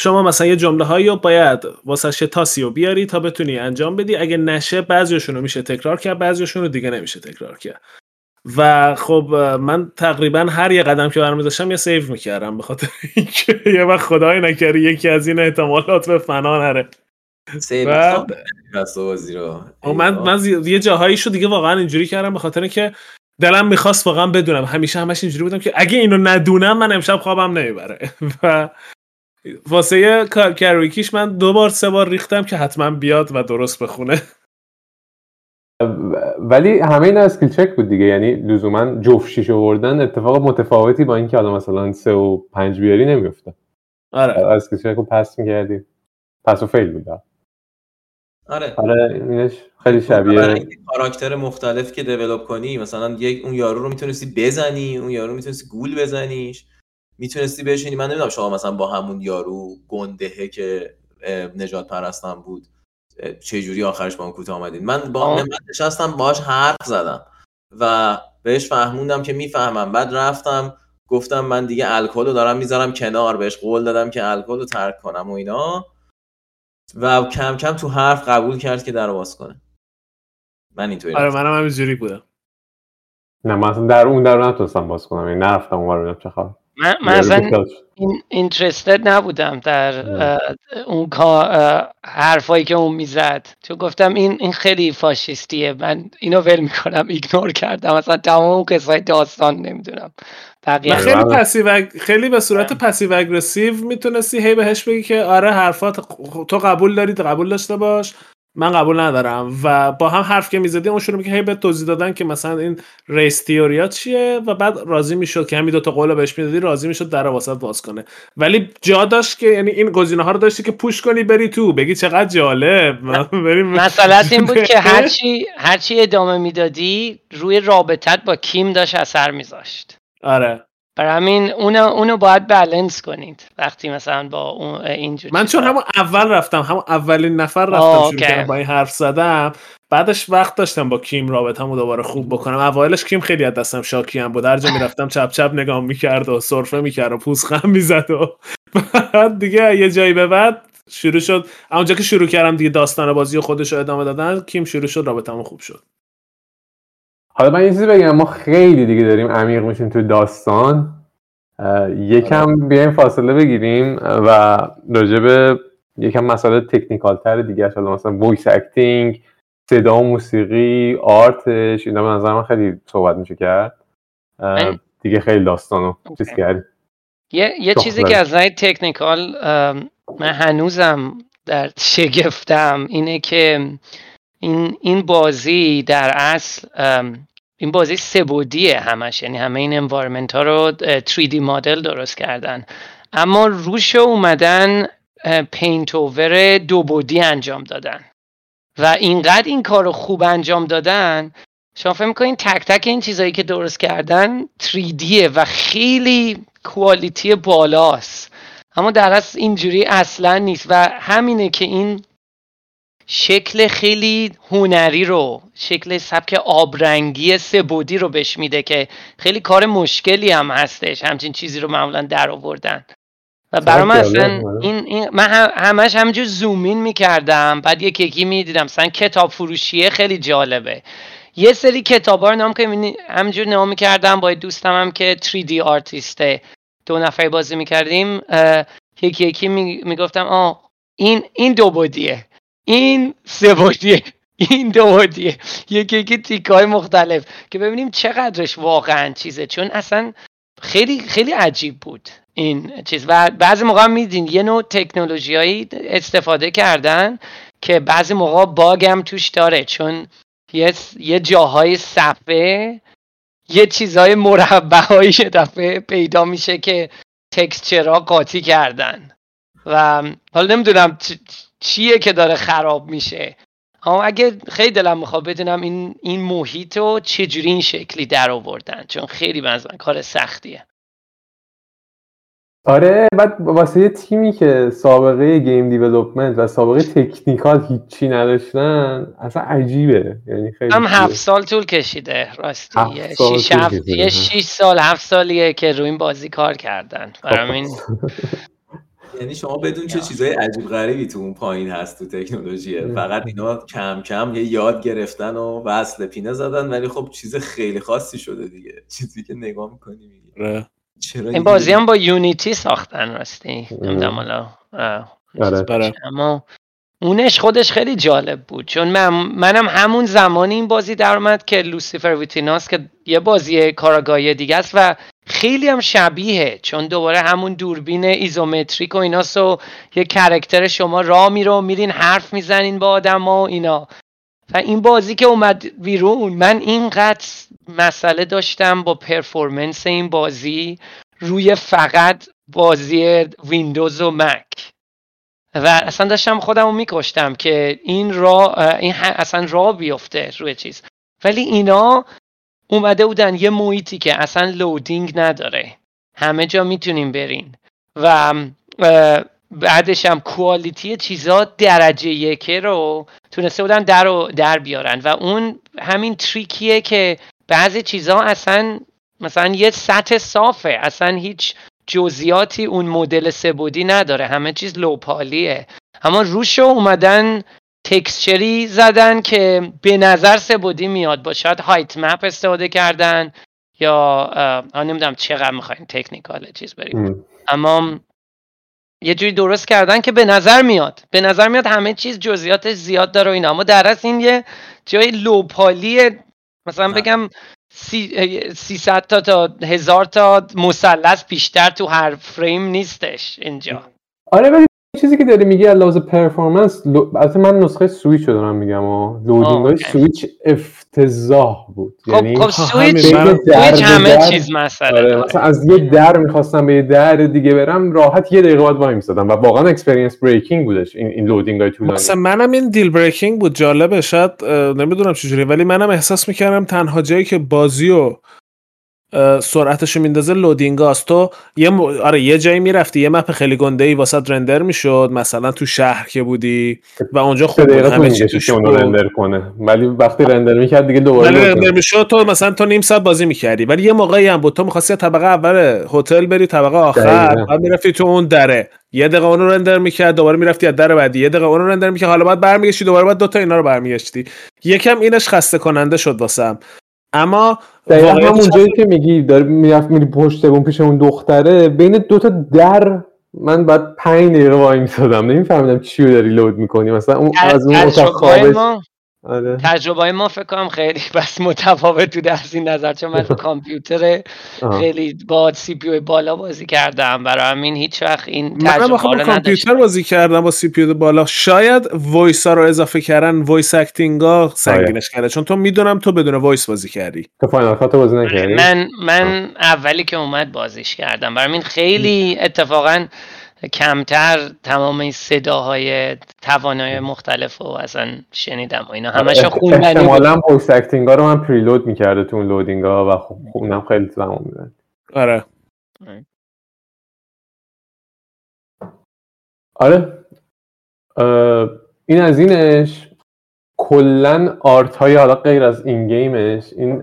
شما مثلا یه جمله هایی رو باید واسه تاسی رو بیاری تا بتونی انجام بدی. اگه نشه بعضیشون رو میشه تکرار کرد بعضیشون رو دیگه نمیشه تکرار کرد. و خب من تقریبا هر یه قدم که برمی داشتم یه save می‌کردم به خاطر [LAUGHS] اینکه یه وقت خدای نکرده یکی از این احتمالات به فنا نره. save رو و خب من من یه جاهاییشو دیگه واقعا اینجوری کردم به خاطر اینکه دلم می‌خواست واقعا بدونم. همیشه همش اینجوری بودم که اگه اینو ندونم من امشب خوابم نمی‌بره. [LAUGHS] و واسه یه کار کرویکیش من دو بار سه بار ریختم که حتما بیاد و درست بخونه. ولی همه اینا skill check بود دیگه. یعنی لزوما جفت شیش آوردن اتفاق متفاوتی با اینکه حالا مثلا سه و پنج بیاری نمیفته آره. skill check رو pass می‌کردی. pass و fail بود آره. آره اینش خیلی برای شبیه کاراکتر مختلف که develop کنی مثلا یک اون یارو رو می‌تونستی بزنی اون یارو می‌تونستی گول بزنیش. می‌تونستی بشینی. من نمی‌دونم شما مثلا با همون یارو گندهه که نجات پرستم بود. چه جوری آخرش با اون کوتاه آمدید من با. من نشستم باهاش حرف زدم و بهش فهموندم که می‌فهمم. بعد رفتم گفتم من دیگه الکل رو دارم می‌ذارم کنار بهش قول دادم که الکل رو ترک کنم و اینا. و کم کم تو حرف قبول کرد که در باز کنه. من اینطوری آره. منم همینجوری بودم. نه من اصلا در اون در نتونستم باز کنم. یعنی نرفتم اون چه خبر. من, من اصلا یارو گفتاد. این interested نبودم در اون حرفایی که اون می‌زد. چون گفتم این این خیلی فاشیستیه. من اینو ول می‌کنم ignore کردم. اصلا تمام اون قصه داستان نمی‌دونم. بقیه خیلی passive agg- خیلی به صورت passive aggressive می‌تونستی هی بهش بگی که آره حرفات تو قبول داری قبول داشته باش. من قبول ندارم. و با هم حرف که می‌زدی اون شروع میگه هی به توضیح دادن که مثلا این ریس تیوریا چیه و بعد راضی می‌شد که همین دو تا قول بهش می‌دادی راضی می‌شد در واسط باز کنه. ولی جا داشت که یعنی این گزینه ها رو داشتی که پوش کنی بری تو بگی چقدر جالب. [LAUGHS] مسئلت این بود که هرچی [LAUGHS] هرچی ادامه می‌دادی روی رابطت با کیم داشت اثر میذاشت. آره. برای همین اونو, اونو باید بالانس کنید وقتی مثلا با اون اینجور من چون. همون اول رفتم همون اولین نفر رفتم شروع. کردم با این حرف زدم بعدش وقت داشتم با کیم رابطه‌مو دوباره خوب بکنم اوایلش کیم خیلی از دستم شاکی هم بود هر جا می‌رفتم چپ چپ نگاه می‌کرد و سرفه می‌کرد و پوزخم می‌زد و [LAUGHS] بعد دیگه یه جایی به بعد شروع شد اونجا که شروع کردم دیگه داستان بازی خودش رو ادامه دادن کیم شروع شد رابطمون خوب شد حالا من یه چیزی بگم ما خیلی دیگه داریم عمیق میشیم تو داستان یکم بیایم فاصله بگیریم و راجب یکم مسئله technical تر دیگه حالا مثلا voice acting صدا و موسیقی art ش اینا به نظر من خیلی صحبت میشه کرد دیگه خیلی داستانو چیز. کردیم یه, یه خب، چیزی. که از نظر technical من هنوزم در شگفتم اینه که این, این بازی در اصل این بازی سه‌بعدیه همش. یعنی همه این environment ها رو اه، 3D مدل درست کردن. اما روش اومدن پینت اوور دو بودی انجام دادن. و اینقدر این کار رو خوب انجام دادن شما فکر می‌کنین تک تک این چیزایی که درست کردن 3Dه و خیلی کوالیتی بالاست. اما در اصل اینجوری اصلا نیست. و همینه که این شکل خیلی هنری رو شکل سبک آبرنگی سبودی رو بهش میده که خیلی کار مشکلی هم هستش همچین چیزی رو معمولا در آوردن. و برای من اصلا آره. این, این من هم- همش همینجور زومین می‌کردم بعد یکی یکی می‌دیدم مثلا کتاب فروشیه خیلی جالبه. یه سری کتاب ها رو نام که همینجور نام می‌کردم با دوستم هم که 3D آرتیسته. دو نفری بازی می‌کردیم یکی یکی می- می‌گفتم آه این این دو بودیه. این سه بودیه این دو بودیه یکی یکی تیک های مختلف که ببینیم چقدرش واقعا چیزه. چون اصلا خیلی خیلی عجیب بود این چیز. و بعضی موقع میدین یه نوع تکنولوژیایی استفاده کردن که بعضی موقع باگ هم توش داره. چون یه, یه جاهای صفحه یه چیزهای مربع یه دفعه پیدا میشه که تکسچرها قاطی کردن. و حالا نمی‌دونم چیه که داره خراب میشه اما اگه خیلی دلم می‌خواد بدونم این این محیط رو چجوری این شکلی در آوردن چون خیلی بنظرم کار سختیه آره بعد واسه یه تیمی که سابقه گیم دیولپمنت و سابقه تکنیکال هیچی نداشتن اصلا عجیبه یعنی خیلی هم. هفت سال طول کشیده راستی یه سال شیش طول هفت کشیده. یه شیش سال هفت سالیه که روی این بازی کار کردن خب. برای همین [LAUGHS] یعنی شما بدون چه چیزای عجیب غریبی تو اون پایین هست تو تکنولوژیه ام. فقط اینا کم کم یه یاد گرفتن و وصل پینه زدن ولی خب چیز خیلی خاصی شده دیگه. [LAUGHS] چیزی که نگاه می‌کنی میگی. آره. چرا این بازی هم با یونیتی ساختن راستی. نمی‌دونم حالا. آره. آره. اما اونش خودش خیلی جالب بود. چون من منم همون زمانی این بازی در اومد که لوسیفر ویتیناس که یه بازی کاراگاهی دیگه است و خیلی هم شبیه چون دوباره همون دوربین isometric و ایناست و یه character شما راه میره و میرین حرف می‌زنین با آدم و اینا. و این بازی که اومد بیرون من اینقدر مسئله داشتم با performance این بازی روی فقط بازی ویندوز و مک. و اصلا داشتم خودم رو میکشتم که این را این اصلا را بیفته روی چیز. ولی اینا اومده بودن یه محیطی که اصلا لودینگ نداره. همه جا می‌تونیم برین. و بعدش هم کوالیتی چیزا درجه یکه رو تونسته بودن در, رو در بیارن. و اون همین تریکیه که بعضی چیزا اصلا مثلا یه سطح صافه. اصلا هیچ جزئیاتی اون مدل سبودی نداره. همه چیز لوپالیه اما روشو اومدن تکسچری زدن که به نظر سبودی میاد با شاید هایت مپ استفاده کردن یا آه نمی‌دونم چقدر می‌خواین تکنیکال چیز بریم ام. اما یه جوری درست کردن که به نظر میاد به نظر میاد همه چیز جزئیاتش زیاد داره و اینا اما در اصل این یه جای لوپالی مثلا. بگم سی 300 تا تا هزار تا مثلث بیشتر تو هر فریم نیستش اینجا آره ولی چیزی که داری میگی از لحاظ performance. البته من نسخه سویچ رو دارم میگم و loading های. سویچ افتضاح بود. خب یعنی خب سویچ همه در- چیز مسئله آره. مثلا از یه در می‌خواستم به یه در دیگه برم راحت یه دقیقه باید وای میسادم و واقعا experience breaking بودش این این loading های طولانی. مثلا منم این deal breaking بود جالبه شاید نمی‌دونم چجوری ولی منم احساس می‌کردم تنها جایی که بازی رو اه، سرعتشو میندازه لودینگاست تو یه م... آره یه جایی می‌رفتی یه مپ خیلی گنده ای واسه رندر می‌شد مثلا تو شهر که بودی و اونجا خوب بود همه چی توش بود. رندر کنه. ولی وقتی رندر می‌کرد دیگه دوباره ولی رندر می‌شد. تو مثلا تو نیم ساعت بازی می‌کردی. ولی یه موقعی هم بود تو می‌خواستی طبقه اول هتل بری طبقه آخر. بعد می‌رفتی تو اون دره. یه دقیقه اونو رندر می‌کرد دوباره می‌رفتی از در بعدی. یه دقیقه اونو رندر می‌کرد حالا بعد برمیگشتی دوباره بعد دوتا اینا رو برمیگشتی. یکم اینش خسته کننده شد واسم. اما دقیقا واقعیتش همون جایی که میگی داری می‌رفت میری پشت اون پیش اون دختره بین دوتا در من بعد پنج دقیقه وای میسادم نمیفهمیدم چی رو داری لود می‌کنی. مثلا اون از اون اتاق خوابش ما آره. تجربه ما فکر کنم خیلی [LAUGHS] بس متفاوت بوده از این نظر چون من [LAUGHS] کامپیوتر آه. خیلی با سی پی بالا بازی کردم. برای همین هیچ وقت این تجربه رو با کامپیوتر بازی کردم با CPU بالا. شاید voice ها رو اضافه کردن voice acting ا سنگینش کرده. چون تو می‌دونم تو بدون وایس بازی کردی. تو Final Cut بازی نکردی؟ من من اولی که اومد بازیش کردم. برای همین خیلی اتفاقا کمتر تمام این صداهای توانای مختلف رو اصلا شنیدم و اینا. همشون احت- خوندنی احتمالاً voice acting ا رو من preload می‌کرده تو اون loading ا و خب اونم خیلی زمان می‌برد آره. آره. این از اینش. کلا آرت های حالا غیر از این game ش این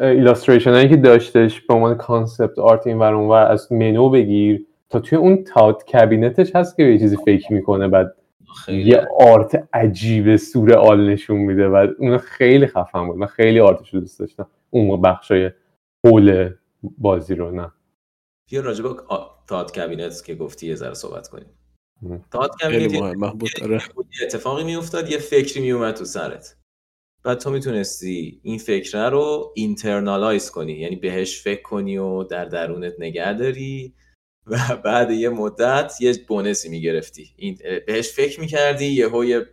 illustration هایی که داشتش به عنوان concept art این ور از منو بگیر. تا توی اون Thought Cabinet ش هست که به یه چیزی فکر می‌کنه بعد خیلی. یه art عجیب سورئال نشون میده. و اون خیلی خفن بود. من خیلی art ش رو دوست داشتم. اون بخشای هول بازی رو نه. بیا راجع به آ- Thought Cabinet که گفتی یه ذره صحبت کنیم. م. Thought Cabinet آره. یه اتفاقی میافتاد یه فکری میومد تو سرت. بعد تو می‌تونستی این فکره رو internalize کنی. یعنی بهش فکر کنی و در درونت نگه داری. و بعد یه مدت یه bonus ی می‌گرفتی. این بهش فکر می‌کردی یه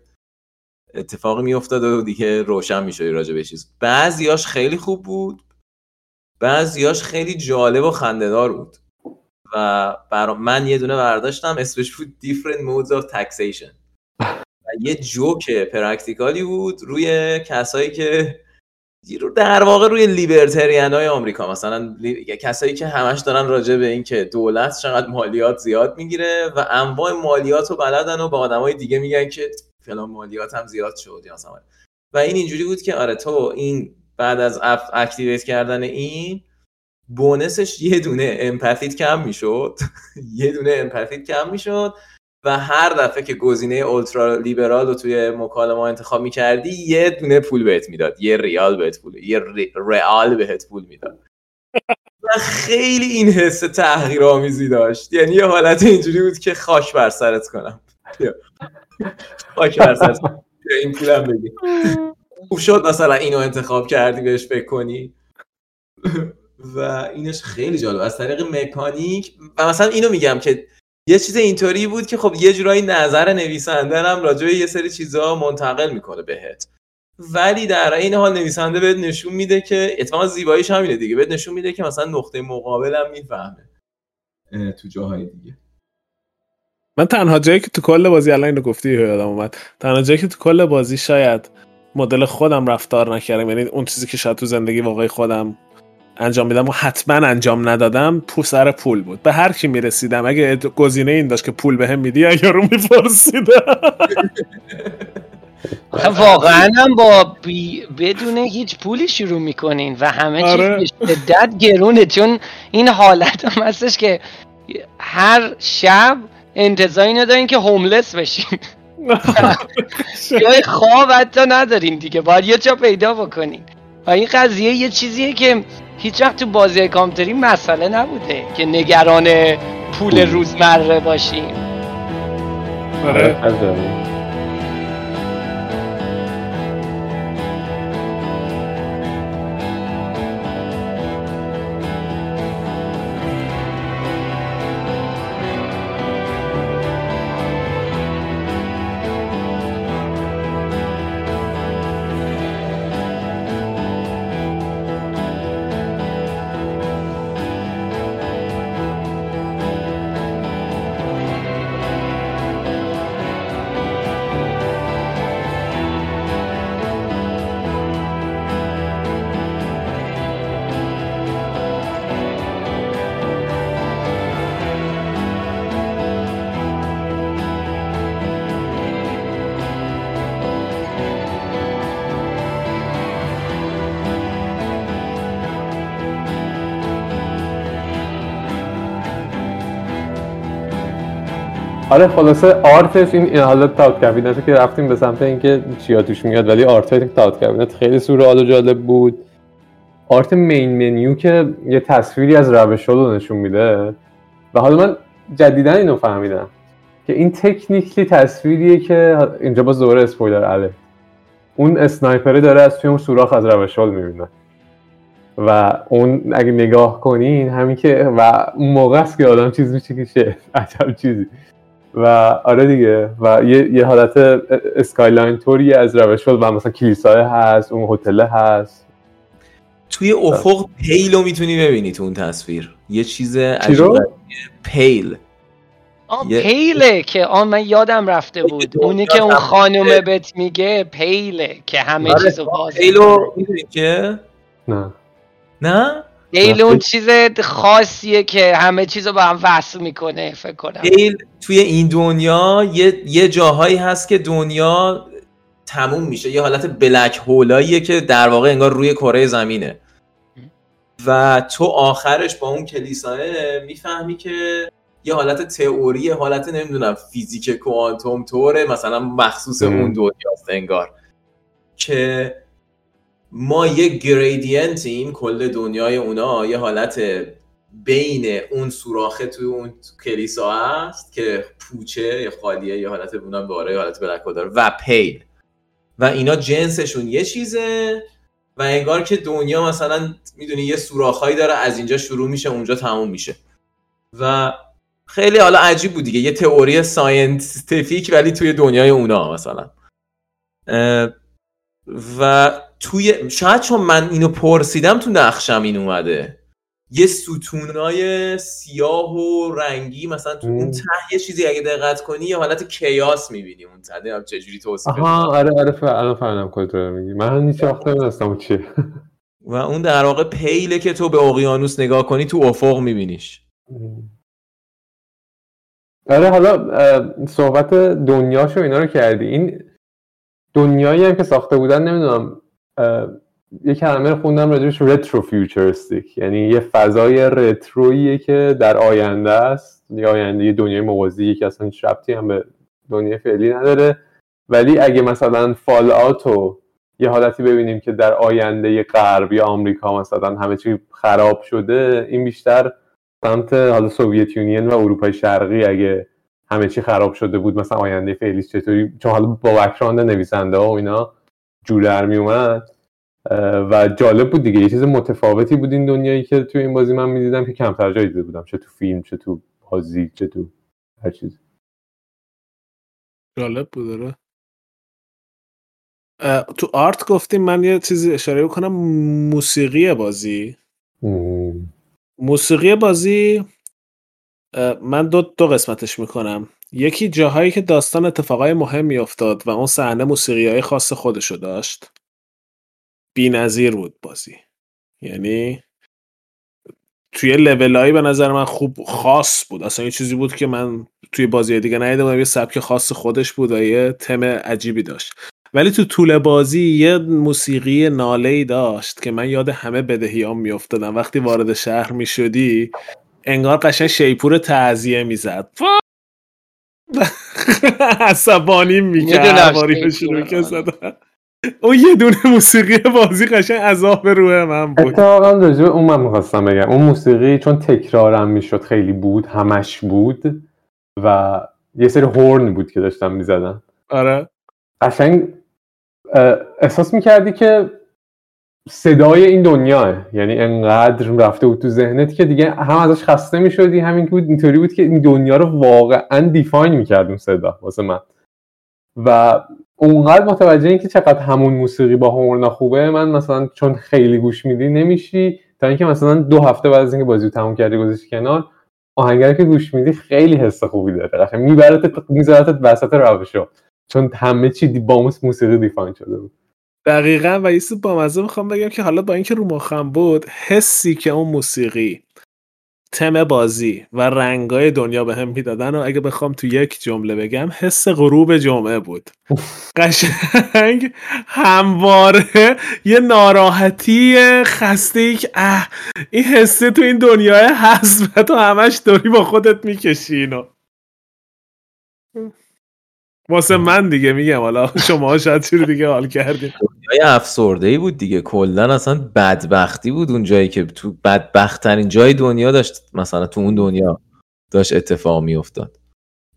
اتفاقی میافتاد و دیگه روشن می‌شدی راجع به چیز. بعضیاش خیلی خوب بود. بعضیاش خیلی جالب و خندهدار بود. و برا من یه دونه برداشتم اسمش بود Different Modes of Taxation. و یه جوک پرکتیکالی بود روی کسایی که در واقع روی لیبرتریان های آمریکا مثلا کسایی که همش دارن راجع به این که دولت چقدر مالیات زیاد می‌گیره و انواع مالیات رو بلدن و به آدمای دیگه میگن که فلان مالیات هم زیاد شد یا مثلا. و این اینجوری بود که آره تو این بعد از اف activate کردن این bonus ش یه دونه empathy ت کم می‌شد. [LAUGHS] یه دونه empathy ت کم می‌شد. و هر دفعه که گزینه ultraliberal رو توی مکالمه انتخاب می‌کردی یه دونه پول بهت می‌داد یه ریال بهت پول یه ری- رئال بهت پول می‌داد. و خیلی این حس تحقیرآمیزی داشت. یعنی یه حالت اینجوری بود که خاک بر سرت کنم. خاک بر سرت. این پولم بگیر. خوب شد مثلا اینو انتخاب کردی بهش فکر کنی. و اینش خیلی جالب. از طریق مکانیک و مثلا اینو میگم که یه چیز اینطوری بود که خب یه جورایی نظر نویسنده هم راجع به یه سری چیزها منتقل می‌کنه بهت. ولی در این حال نویسنده بهت نشون میده که اتفاقا زیباییش همینه دیگه. بهت نشون میده که مثلا نقطه مقابل هم می‌فهمه تو جاهای دیگه. من تنها جایی که تو کل بازی الان اینو گفتی یادم اومد. تنها جایی که تو کل بازی شاید مدل خودم رفتار نکردم یعنی اون چیزی که شاید تو زندگی واقعی خودم انجام میدم و حتما انجام ندادم پول سر پول بود. به هر کی می‌رسیدم اگه گزینه این داشت که پول بهم میدی یا یارو میپرسیدم. واقعا هم با بی بدون هیچ پولی شروع می‌کنین و همه آره. چیز به شدت گرونه چون این حالت هم هستش که هر شب انتظار اینو دارین که هوملس بشین. [LAUGHS] جای خواب حتی ندارین دیگه باید یه جا پیدا بکنین. و این قضیه یه چیزیه که هیچ وقت تو بازی کامپیوتری مسئله نبوده که نگران پول روزمره باشین آره. آره خلاصه art ش این حالا Thought Cabinet که رفتیم به سمت اینکه چیا توش میاد ولی art Thought Cabinet خیلی سورئال و جالب بود. art main menu که یه تصویری از روشال رو نشون میده. و حالا من جدیدا اینو فهمیدم که این technically تصویریه که اینجا باز دوباره spoiler alert ه اون sniper ه داره از توی اون سوراخ از روشال می‌بینه. و اون اگه نگاه کنین همین که و اون موقع است که آدم چیز میشه که شه عجب چیزی. و آره دیگه. و یه, یه حالت skyline طوری از روشال و مثلا کلیسای هست اون هتل هست. توی افق pale رو می‌تونی ببینی تو اون تصویر. یه چیز عجیب رو؟ غریبیه. pale. آه یه- پیله که آن من یادم رفته بود. اونی که اون. خانومه بهت میگه pale ه که همه آره، چیزو باز پیل رو می‌دونی که نه. نه؟ pale اون چیز خاصیه که همه چیزو با هم وصل می‌کنه فکر کنم. پیل توی این دنیا یه, یه جاهایی هست که دنیا تموم میشه. یه حالت بلک هولاییه که در واقع انگار روی کره زمینه. و تو آخرش با اون کلیساه می‌فهمی که یه حالت تئوری حالت نمی‌دونم فیزیک کوانتوم توره مثلا مخصوص. اون دنیاست انگار. که ما یه گریدینتیم کل دنیای اونا. یه حالت بین اون سوراخه توی اون کلیسا هست که پوچه یا خالیه یه حالت اونم داره یه حالت black hole داره و pale. و اینا جنسشون یه چیزه و انگار که دنیا مثلا می‌دونی یه سوراخهایی داره از اینجا شروع میشه اونجا تموم میشه. و خیلی حالا عجیب بود دیگه. یه تئوری scientific ولی توی دنیای اونا مثلا. و توی شاید چون من اینو پرسیدم تو نقشم این اومده. یه ستونای سیاه و رنگی مثلا تو اون. ته یه چیزی اگه دقت کنی یه حالت کیاس می‌بینی اون ته. نمی‌دونم چجوری توصیف آها آره آره ف- الان فهمیدم کجا داره میگی. من هیچ وقت نمی‌دونستم چیه و اون در واقع پیله که تو به اقیانوس نگاه کنی تو افق میبینیش. آره حالا صحبت دنیاشو اینا رو کردی. این دنیایی هم که ساخته بودن نمی‌دونم یه کلمه رو خوندم راجبش رترو فیوچرستیک یعنی یه فضای رترویی که در آینده است. یه آینده دنیای موازی که اصلا هیچ هم به دنیای فعلی نداره. ولی اگه مثلا فال آوتو یه حالتی ببینیم که در آینده غرب یا آمریکا مثلا همه چی خراب شده این بیشتر سمت حالا سوویت یونین و اروپای شرقی اگه همه چی خراب شده بود مثلا آینده فعلی چطوری؟ چون حالا با بکراند نویسنده ها و اینا جور در می اومد. و جالب بود دیگه. یه چیز متفاوتی بود این دنیایی که توی این بازی من می‌دیدم که کمتر جایی دیده بودم. چه تو فیلم چه تو بازی چه تو هر چیز. جالب بود داره تو آرت گفتیم من یه چیزی اشاره بکنم. موسیقی بازی. موسیقی بازی من دو, دو قسمتش می‌کنم. یکی جاهایی که داستان اتفاقای مهمی افتاد و اون صحنه موسیقی های خاص خودشو داشت بی نظیر بود بازی. یعنی توی لولایی به نظر من خوب خاص بود. اصلا یه چیزی بود که من توی بازی دیگه ندیده بودم یه سبک خاص خودش بود و یه تم عجیبی داشت. ولی تو طول بازی یه موسیقی ناله ای داشت که من یاد همه بدهیام میافتادم. وقتی وارد شهر می‌شدی انگار قشنگ شیپور تعذیه می‌زد. [LAUGHS] عصبانی می‌کرد شیپور، شروع که. زدن. اون یه دونه موسیقی بازی قشنگ عذاب روح من بود. اتفاقا راجع به اون من می‌خواستم بگم. اون موسیقی چون تکرارم می‌شد خیلی بود همش بود و یه سری هورن بود که داشتم می‌زدن آره. قشنگ احساس می‌کردی که صدای این دنیاه یعنی انقدر رفته بود تو ذهنت که دیگه هم ازش خسته می‌شدی همین بود اینطوری بود که این دنیا رو واقعا دیفاین می‌کرد اون صدا واسه من. و اونقدر متوجه این که چقدر همون موسیقی با هورنا خوبه من مثلا چون خیلی گوش میدی نمیشی. تا اینکه مثلا دو هفته بعد از اینکه بازی رو تموم کردی گذاشتی کنار آهنگر که گوش میدی خیلی حس خوبی داره. قشنگ میبرتت میذارتت وسط روشا چون همه چی با موسیقی دیفاین شده بود. دقیقا و یه چیز بامزه می‌خوام بگم که حالا با اینکه رو مخم بود حسی که اون موسیقی تم بازی و رنگای دنیا به هم می‌دادن و اگه بخوام تو یک جمله بگم حس غروب جمعه بود. قشنگ همواره یه ناراحتی خسته ای که اه این حسه تو این دنیای هست و تو همش داری با خودت می‌کشی اینو. واسه من دیگه میگم حالا شما شاید چیزی دیگه حال کردین. دنیای افسرده ای بود دیگه. کلا اصلا بدبختی بود اون جایی که تو بدبخت ترین جای دنیا داشت مثلا تو اون دنیا داشت اتفاق میافتاد.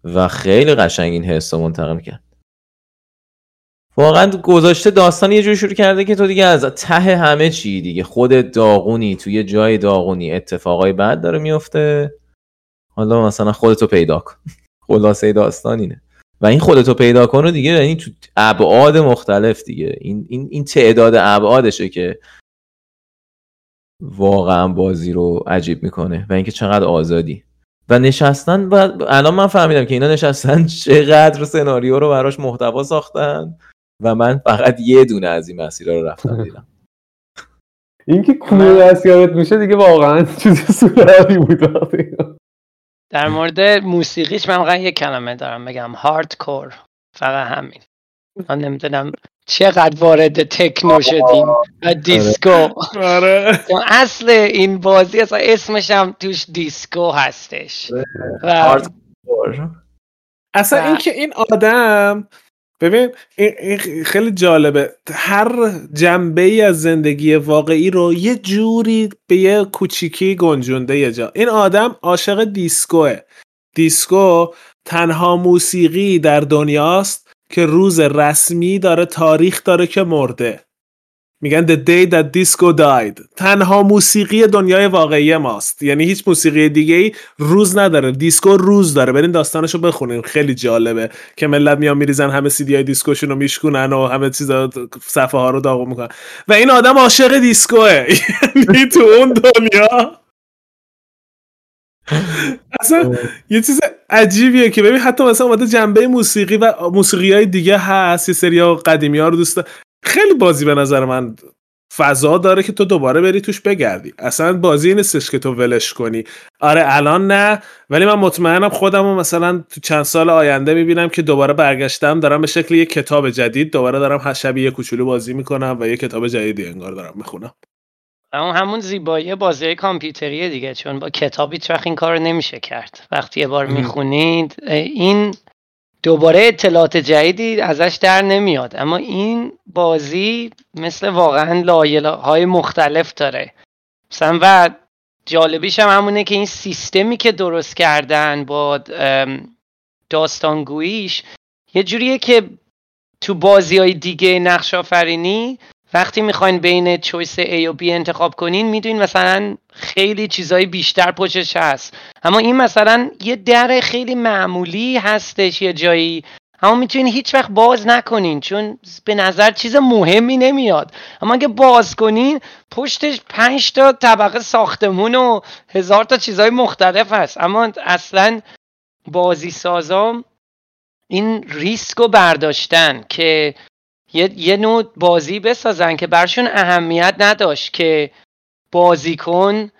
و خیلی قشنگ این حس منتقل کرد. واقعا گذاشته داستان یه جور شروع کرده که تو دیگه از ته همه چی دیگه. خود داغونی توی یه جای داغونی اتفاقای بد داره میفته حالا مثلا خودتو پیدا کن. [LAUGHS] خلاصه داستان اینه. و این خودتو پیدا کن رو دیگه یعنی تو ابعاد مختلف دیگه. این این این تعداد ابعادشه که واقعا بازی رو عجیب می‌کنه و اینکه چقدر آزادی. و نشستن و الان من فهمیدم که اینا نشستن [LAUGHS] چقدر سناریو رو براش محتوا ساختن و من فقط یه دونه از این مسیرها رو رفتم [LAUGHS] دیدم. اینکه Cuno دستیارت میشه دیگه واقعا چیز سوری بود. در مورد موسیقیش من فقط یه کلمه دارم بگم. hardcore فقط همین. من نمی‌دونم چقدر وارد تکنو شدیم و دیسکو. آره. چون اصل این بازی اصلا اسمش هم توش دیسکو هستش. و اصلا اینکه این آدم ببین این خیلی جالبه. هر جنبه ای از زندگی واقعی رو یه جوری به یه کوچیکی گنجونده یه جا. این آدم عاشق دیسکوه. دیسکو تنها موسیقی در دنیاست که روز رسمی داره تاریخ داره که مرده. میگن the day that disco died. تنها موسیقی دنیای واقعی ماست. یعنی هیچ موسیقی دیگه ای روز نداره. دیسکو روز داره. برین داستانشو بخونین. خیلی جالبه که ملت میان میریزن همه سیدی های دیسکوشون رو میشکنن و همه چیزا صفحه ها رو داغون می‌کنن. و این آدم عاشق دیسکوه. [LAUGHS] یعنی تو اون دنیا. اصلا یه چیز عجیبیه که ببین حتی مثلا اومده جنبه موسیقی و موسیقی های دیگه هست. یه سری قدیمی ها رو دوست. خیلی بازی به نظر من فضا داره که تو دوباره بری توش بگردی. اصلا بازی نیستش که تو ولش کنی. آره الان نه ولی من مطمئنم خودم رو مثلا تو چند سال آینده می‌بینم که دوباره برگشتم دارم به شکل یه کتاب جدید دوباره دارم هر شبیه یه کوچولو بازی می‌کنم و یه کتاب جدیدی انگار دارم می‌خونم. اما همون زیبایی بازی کامپیوتریه دیگه چون با کتاب هیچ وقت این کار رو نمیشه کرد. وقتی یه بار. می‌خونید این دوباره اطلاعات جدیدی ازش در نمیاد. اما این بازی مثل واقعا لایه های مختلف داره. مثلا و جالبیش هم همونه که این سیستمی که درست کردن با داستانگوییش یه جوریه که تو بازی های دیگه نقش آفرینی وقتی می‌خواین بین چویس A و B انتخاب کنین می‌دونین مثلا خیلی چیزای بیشتر پشتش هست. اما این مثلا یه در خیلی معمولی هستش یه جایی. اما می‌تونین هیچ وقت باز نکنین چون به نظر چیز مهمی نمیاد. اما اگه باز کنین پشتش پنج تا طبقه ساختمون و هزار تا چیزای مختلف هست. اما اصلا بازی سازا این ریسک رو برداشتن که یه, یه نوع بازی بسازن که برشون اهمیت نداشت که بازیکن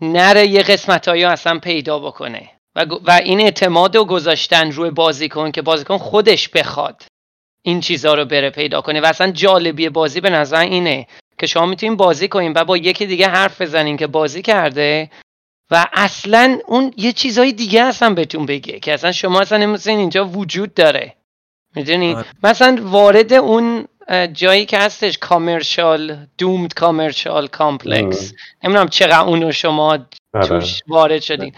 نره یه قسمت اصلا پیدا بکنه. و, و این اعتماد رو گذاشتن روی بازیکن که بازیکن خودش بخواد این چیزها رو بره پیدا کنه. و اصلا جالبی بازی به نظر اینه که شما می‌تونین بازی کنین و با یکی دیگه حرف بزنین که بازی کرده و اصلا اون یه چیزهای دیگه اصلا بهتون بگه که اصلا شما اصلا نمی‌دونین اینجا وجود داره. می‌دونی؟ آره. مثلا وارد اون جایی که هستش commercial doomed commercial complex. نمی‌دونم چقدر اونو شما آره. توش وارد شدین.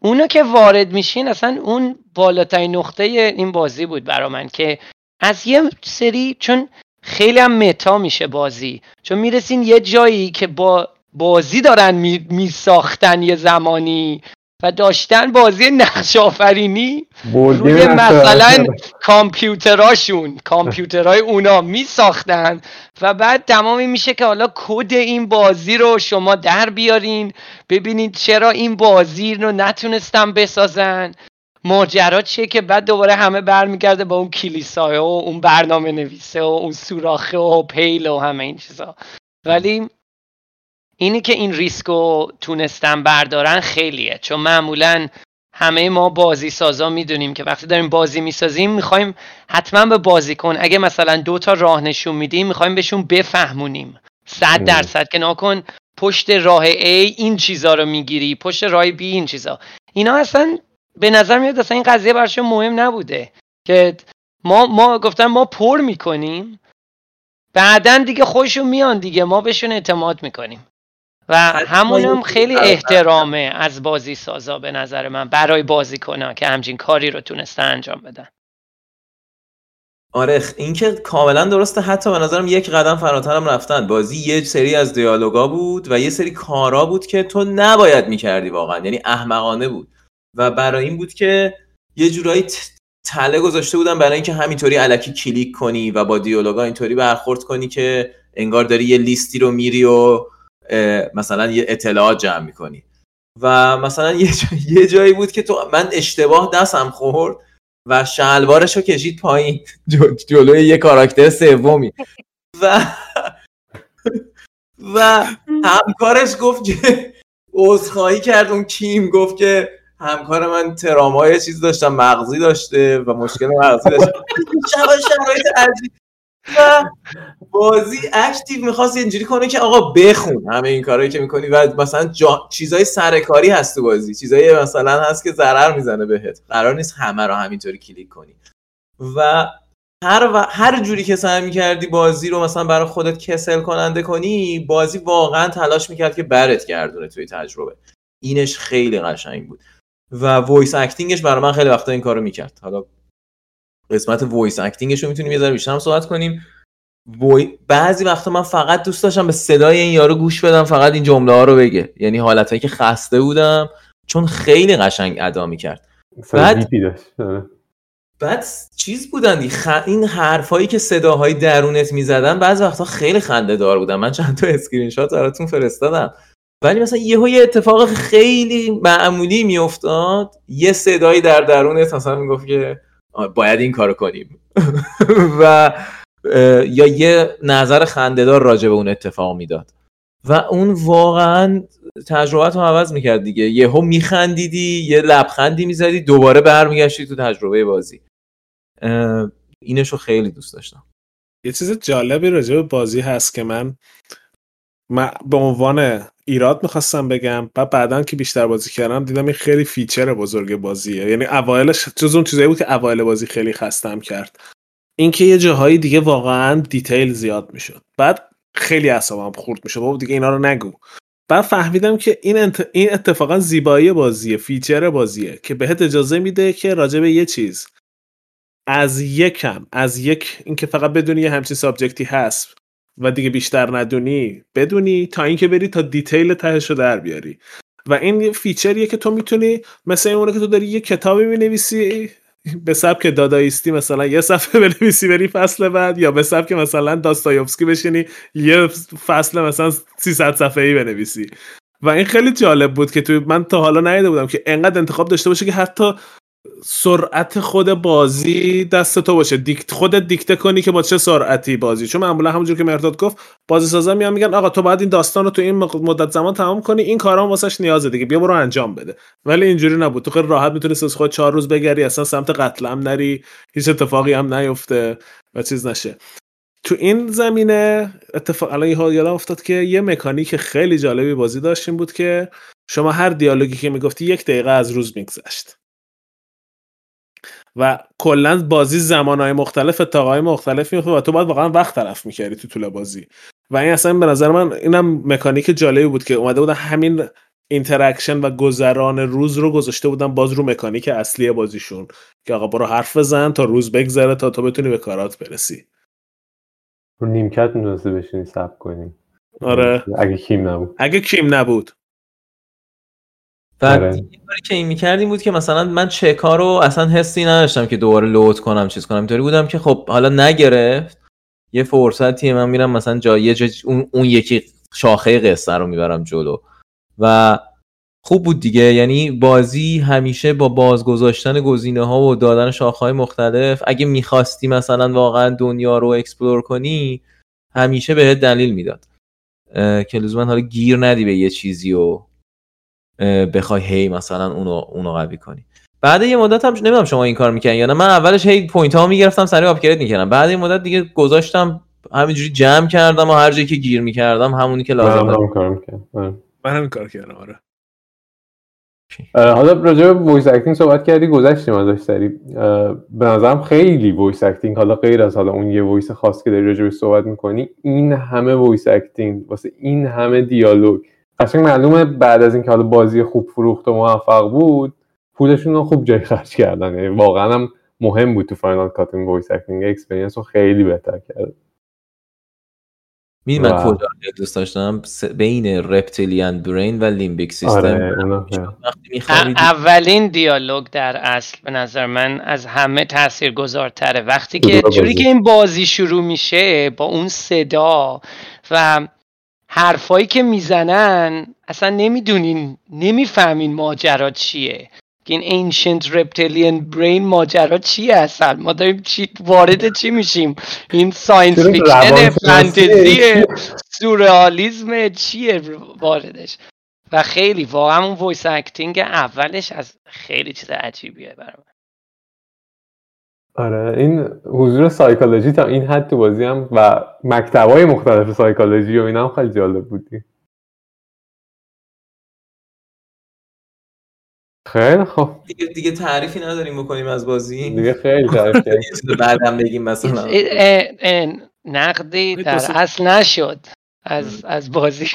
اونو که وارد میشین اصلا اون بالاترین نقطه این بازی بود برا من که از یه سری چون خیلی هم متا میشه بازی. چون می‌رسین یه جایی که با بازی دارن میساختن یه زمانی. و داشتن بازی نقش آفرینی روی مثلا. کامپیوتراشون کامپیوترهای اونا می ساختن و بعد تمامی میشه که حالا کد این بازی رو شما در بیارین ببینید چرا این بازی رو نتونستن بسازن ماجرا چیه که بعد دوباره همه برمیگرده با اون کلیساه و اون برنامه نویسه و اون سوراخه و پیل و همه این چیزا ولی اینی که این ریسک رو تونستن بردارن خیلیه. چون معمولا همه ما بازی سازا می‌دونیم که وقتی داریم بازی می‌سازیم می‌خوایم حتما به بازیکن اگه مثلا دو تا راه نشون میدیم می‌خوایم بهشون بفهمونیم. صد. درصد که ناکن پشت راه A این چیزا رو می‌گیری پشت راه B این چیزا. اینا اصلا به نظر میاد اصلا این قضیه براشون مهم نبوده که ما ما گفتن ما پر می‌کنیم بعدا دیگه خوشون میان دیگه ما بهشون اعتماد می‌کنیم. و همونم خیلی احترامه از بازی سازا به نظر من برای بازی کنن که همچین کاری رو تونسته انجام بدن. آره این که کاملا درسته. حتی به نظرم یک قدم فراتر هم رفتن. بازی یه سری از دیالوگا بود و یه سری کارا بود که تو نباید می‌کردی واقعا. یعنی احمقانه بود. و برای این بود که یه جورایی تله گذاشته بودن برای اینکه همینطوری علکی کلیک کنی و با دیالوگا اینطوری برخورد کنی که انگار داری یه لیستی رو میری و مثلا یه اطلاعات جمع می‌کنی. و مثلا یه, [LAUGHS] یه جایی بود که تو من اشتباه دستم خورد و شلوارش رو کشید پایین. [LAUGHS] جلوی یه کاراکتر سومی. و و همکارش گفت که عذرخواهی کرد. اون کیم گفت که همکار من ترامای چیز داشتم مغزی داشته و مشکل مغزی داشته شرایط عجیب [LAUGHS] بازی اکتیو می‌خواست اینجوری کنه که آقا بخون همه این کارهایی که می‌کنی و مثلا جا... چیزای سرکاری هست تو بازی. چیزای مثلا هست که ضرر می‌زنه بهت. قرار نیست همه رو همینطوری کلیک کنی. و هر, و... هر جوری که سعی می‌کردی بازی رو مثلا برای خودت کسل کننده کنی بازی واقعا تلاش می‌کرد که برت گردونه توی تجربه. اینش خیلی قشنگ بود. و voice acting ش برای من خیلی وقتا این کارو می‌کرد. حالا قسمت voice acting ش رو می‌تونیم یه ذره بیشتر صحبت کنیم. وی... بعضی وقتا من فقط دوست داشتم به صدای این یارو گوش بدم فقط این جمله ها رو بگه. یعنی حالتهایی که خسته بودم چون خیلی قشنگ ادا می‌کرد. بعد آره. بعد چیز بودن خ... این حرفایی که صداهای درونت می‌زدن بعضی وقتا خیلی خنده دار بودن. من چند تا اسکرین شات براتون فرستادم. ولی مثلا یهو یه اتفاق خیلی معمولی میافتاد. یه صدایی در درونت مثلا می‌گفت که باید این کارو کنیم. [LAUGHS] و یا یه نظر خندهدار راجع به اون اتفاق می‌داد. و اون واقعا تجربت رو عوض می‌کرد دیگه. یهو میخندیدی یه لبخندی می‌زدی دوباره برمیگشتی تو تجربه بازی. اینشو خیلی دوست داشتم. یه چیز جالبی راجع به بازی هست که من من به عنوان ایراد می‌خواستم بگم و بعدا که بیشتر بازی کردم دیدم این خیلی feature بزرگ بازیه. یعنی اوایلش جز اون چیزایی بود که اوایل بازی خیلی خستم کرد. اینکه یه جاهایی دیگه واقعا detail زیاد می‌شد. بعد خیلی اعصابم خورد می‌شد. بابا دیگه اینا رو نگو. بعد فهمیدم که این, انت... این اتفاقا زیبایی بازیه feature بازیه که بهت اجازه میده که راجع به یه چیز. از یکم از یک اینکه فقط بدونی یه همچین subject ی هست. و دیگه بیشتر ندونی بدونی تا اینکه بری تا detail تهش رو در بیاری. و این feature یه که تو می‌تونی مثل اونه که تو داری یه کتابی می‌نویسی به سبک دادایستی مثلا یه صفحه [LAUGHS] بنویسی بری فصل بعد یا به سبک مثلا داستایوفسکی بشینی یه فصل مثلا 300 صفحه ای بنویسی. و این خیلی جالب بود که تو من تا حالا ندیده بودم که انقدر انتخاب داشته باشه که حتی سرعت خود بازی دست تو باشه. دیکت خودت دیکته کنی که با چه سرعتی بازی. چون معمولا همونجور که مرداد گفت بازی سازا میان میگن آقا تو باید این داستان رو تو این مدت زمان تمام کنی این کارا واسش نیازه دیگه. بیا برو انجام بده. ولی اینجوری نبود. تو خیلی راحت می‌تونی از خود چهار روز بگری اصلا سمت قتل هم نری هیچ اتفاقی هم نیفته و چیز نشه. تو این زمینه اتفاق الان یادم افتاد که یه مکانیک خیلی جالبی بازی داشتیم بود که شما هر دیالوگی که می‌گفتی یک دقیقه از روز میگذشت. و کلا بازی زمانهای مختلف اتاقهای مختلف میفته و تو باید واقعا وقت صرف می‌کردی تو طول بازی. و این اصلا به نظر من اینم مکانیک جالبی بود که اومده بودن همین interaction و گذران روز رو گذاشته بودن باز رو مکانیک اصلی بازیشون. که آقا برو حرف بزن تا روز بگذره تا تو بتونی به کارات برسی. رو نیمکت می‌تونسته بشینی صبر کنی. آره. اگه کیم نبود. اگه کیم نبود. بعد کاری که این می‌کردیم بود که مثلا من چکا رو اصلا حسی نداشتم که دوباره load کنم چیز کنم. اینطوری بودم که خب حالا نگرفت. یه فرصتیه من میرم مثلا جا یه جا اون, اون یکی شاخه قصه رو می‌برم جلو. و خوب بود دیگه. یعنی بازی همیشه با بازگذاشتن گزینه ها و دادن شاخه های مختلف اگه می‌خواستی مثلا واقعا دنیا رو explore کنی همیشه بهت دلیل می‌داد. که لزوما حالا گیر ندی به یه چیزی و بخوای هی مثلا اونو اونو قوی کنی. بعد یه مدت هم نمی‌دونم شما این کار می‌کنین یا نه. من اولش هی point ها می‌گرفتم سریع upgrade می‌کردم. بعد یه مدت دیگه گذاشتم همینجوری جمع کردم و هر جایی که گیر می‌کردم همونی که لازم کار می‌کردم. من هم کار کردم آره. حالا راجع به وایس اکتینگ صحبت کردی گذشتیم ازش سریع به نظرم خیلی voice acting حالا غیر از حالا اون یه voice خاص که داری راجع بهش صحبت می‌کنی این همه voice acting واسه این همه دیالوگ قشنگ معلومه بعد از اینکه حالا بازی خوب فروخت و موفق بود پولشون رو خوب جای خرج کردن. یعنی واقعا هم مهم بود تو Final Cut این voice acting experience رو خیلی بهتر کرد. می‌دونی من. کجا دوست داشتم؟ بین reptilian brain و limbic system آره اولین دیالوگ در اصل به نظر من از همه تاثیرگذارتره. وقتی که جوری. که این بازی شروع میشه با اون صدا و حرفایی که می‌زنن اصلا نمی‌دونین نمی‌فهمین ماجرا چیه. این ancient reptilian brain ماجرا چیه اصلا؟ ما داریم چی وارد چی میشیم؟ این science fiction؟ فانتزی سورئالیسم چیه واردش؟ و خیلی واقعا اون voice acting اولش از خیلی چیز عجیبیه برام. آره این حضور سایکولوژی تا این حد تو بازی هم و مکتبای مختلف سایکولوژی و اینا هم خیلی جالب بودی خیلی خوب. دیگه, دیگه تعریفی نداریم بکنیم از بازی. دیگه خیلی تعریف [LAUGHS] بعدم بگیم مثلا. اه- اه- اه، نقدی در اصل نشد از از بازی.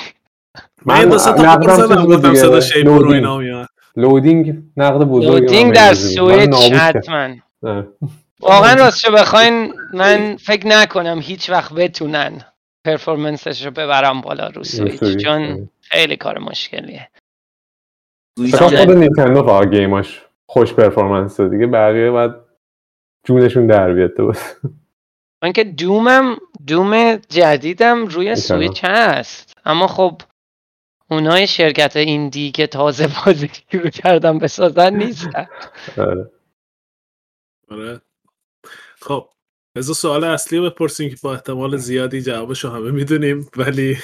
من من دو سه تا نقدم صدا شیپور و لودینگ. اینا میاد لودینگ نقد بزرگی من لودینگ در این کرد. حتما آره. واقعا راستشو بخواین من فکر نکنم هیچ وقت بتونن پرفورمنسش رو ببرم بالا رو سویچ چون آره. خیلی کار مشکلیه فقط خود نیتندو فقط گیماش خوش پرفورمنس دیگه بقیه باید جونشون در بیاد تو بس. من که دومم دوم جدیدم روی. سویچ هست اما خب اونای شرکت ایندی که تازه بازی شروع کردم بسازن نیستن آره. خب بذار سوال اصلی رو بپرسیم که با احتمال زیادی جوابش رو همه می‌دونیم ولی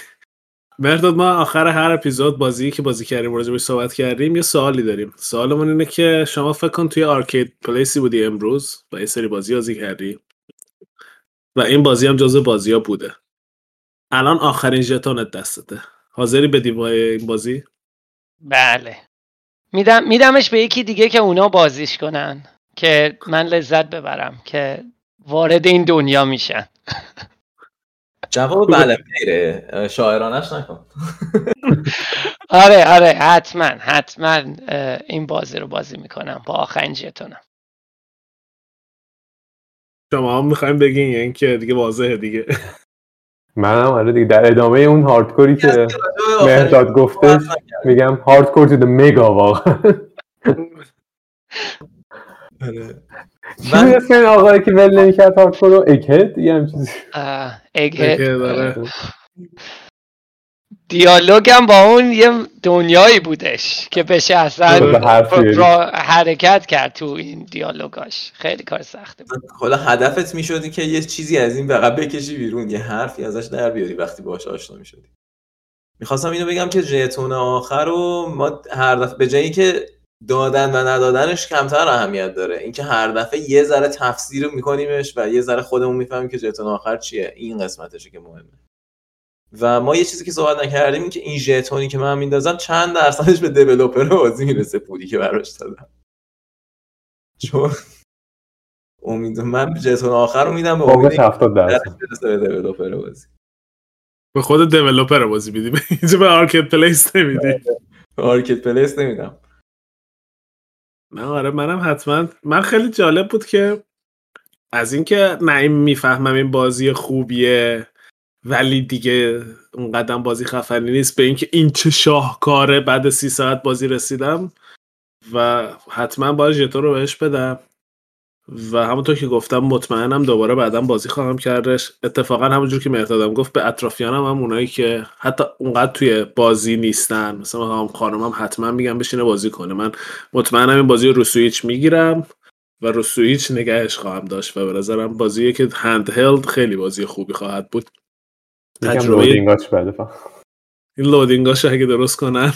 مرداد ما آخر هر اپیزود بازی که بازی کردیم راجع صحبت کردیم یه سوالی داریم. سوالمون اینه که شما فکر کن توی آرکید پلیسی بودی امروز و یه سری بازی بازی کردی و این بازی هم جزو بازی ها بوده. الان آخرین ژتونت دستته. حاضری بدی با این بازی؟ بله. میدم میدمش به یکی دیگه که اونا بازیش کنن. که من لذت ببرم که وارد این دنیا میشن. جواب بله غیره شاعرانش نکن. آره آره حتما حتما این بازی رو بازی می‌کنم با آخرین ژتونم شما هم می‌خوایم بگین یعنی که دیگه واضحه دیگه. منم آره دیگه. در ادامه اون هاردکوری که مهداد گفتش میگم هاردکور تو مگا واقعا. [LAUGHS] چی من- بود اسم این آقایی که ول نمی‌کرد هاردکور رو اگهد یه هم چیزی. اگهد که داره. دیالوگم با اون یه دنیایی بودش که بشه اصلا را- حرکت کرد تو این دیالوگاش. خیلی کار سخته بود. حالا هدفت می‌شدی که یه چیزی از این فقط بکشی بیرون یه حرفی ازش در بیاری وقتی باهاش آشنا می‌شدی. می‌خواستم اینو بگم که ژتون آخر رو ما هر دفعه به جایی که دادن و ندادنش کمتر اهمیت داره. اینکه هر دفعه یه ذره تفسیر میکنیمش و یه ذره خودمون می‌فهمیم که ژتون آخر چیه. این قسمتشه که مهمه. و ما یه چیزی که صحبت نکردیم این که این ژتونی که من میندازم چند درصدش به دیولپر بازی می‌رسه پولی که براش دادم. چون امید من ژتون آخر رو میدم به امید فوقش 70 درصد. به دیولپر بازی. به خود دیولپر بازی میدی [LAUGHS] اینجا به آرکید پلیس نمیدی آرکید پلیس نمیدم. نه آره منم حتما. من خیلی جالب بود که از اینکه این می‌فهمم این بازی خوبیه ولی دیگه اون قدم بازی خفنی نیست. به اینکه این چه شاهکاره بعد سی ساعت بازی رسیدم و حتما باید ژتون رو بهش بدم. و همونطور که گفتم مطمئنم دوباره بعدا بازی خواهم کردش. اتفاقا همونجور که مهدادم گفت به اطرافیانم هم اونایی که حتی اونقدر توی بازی نیستن مثلا هم خانمم حتما میگم بشینه بازی کنه. من مطمئنم این بازی رو سویچ می‌گیرم و رو سویچ نگهش خواهم داشت و به نظرم بازیه که هند هلد خیلی بازی خوبی خواهد بود. تجربه. این loading اش اگه درست کنن.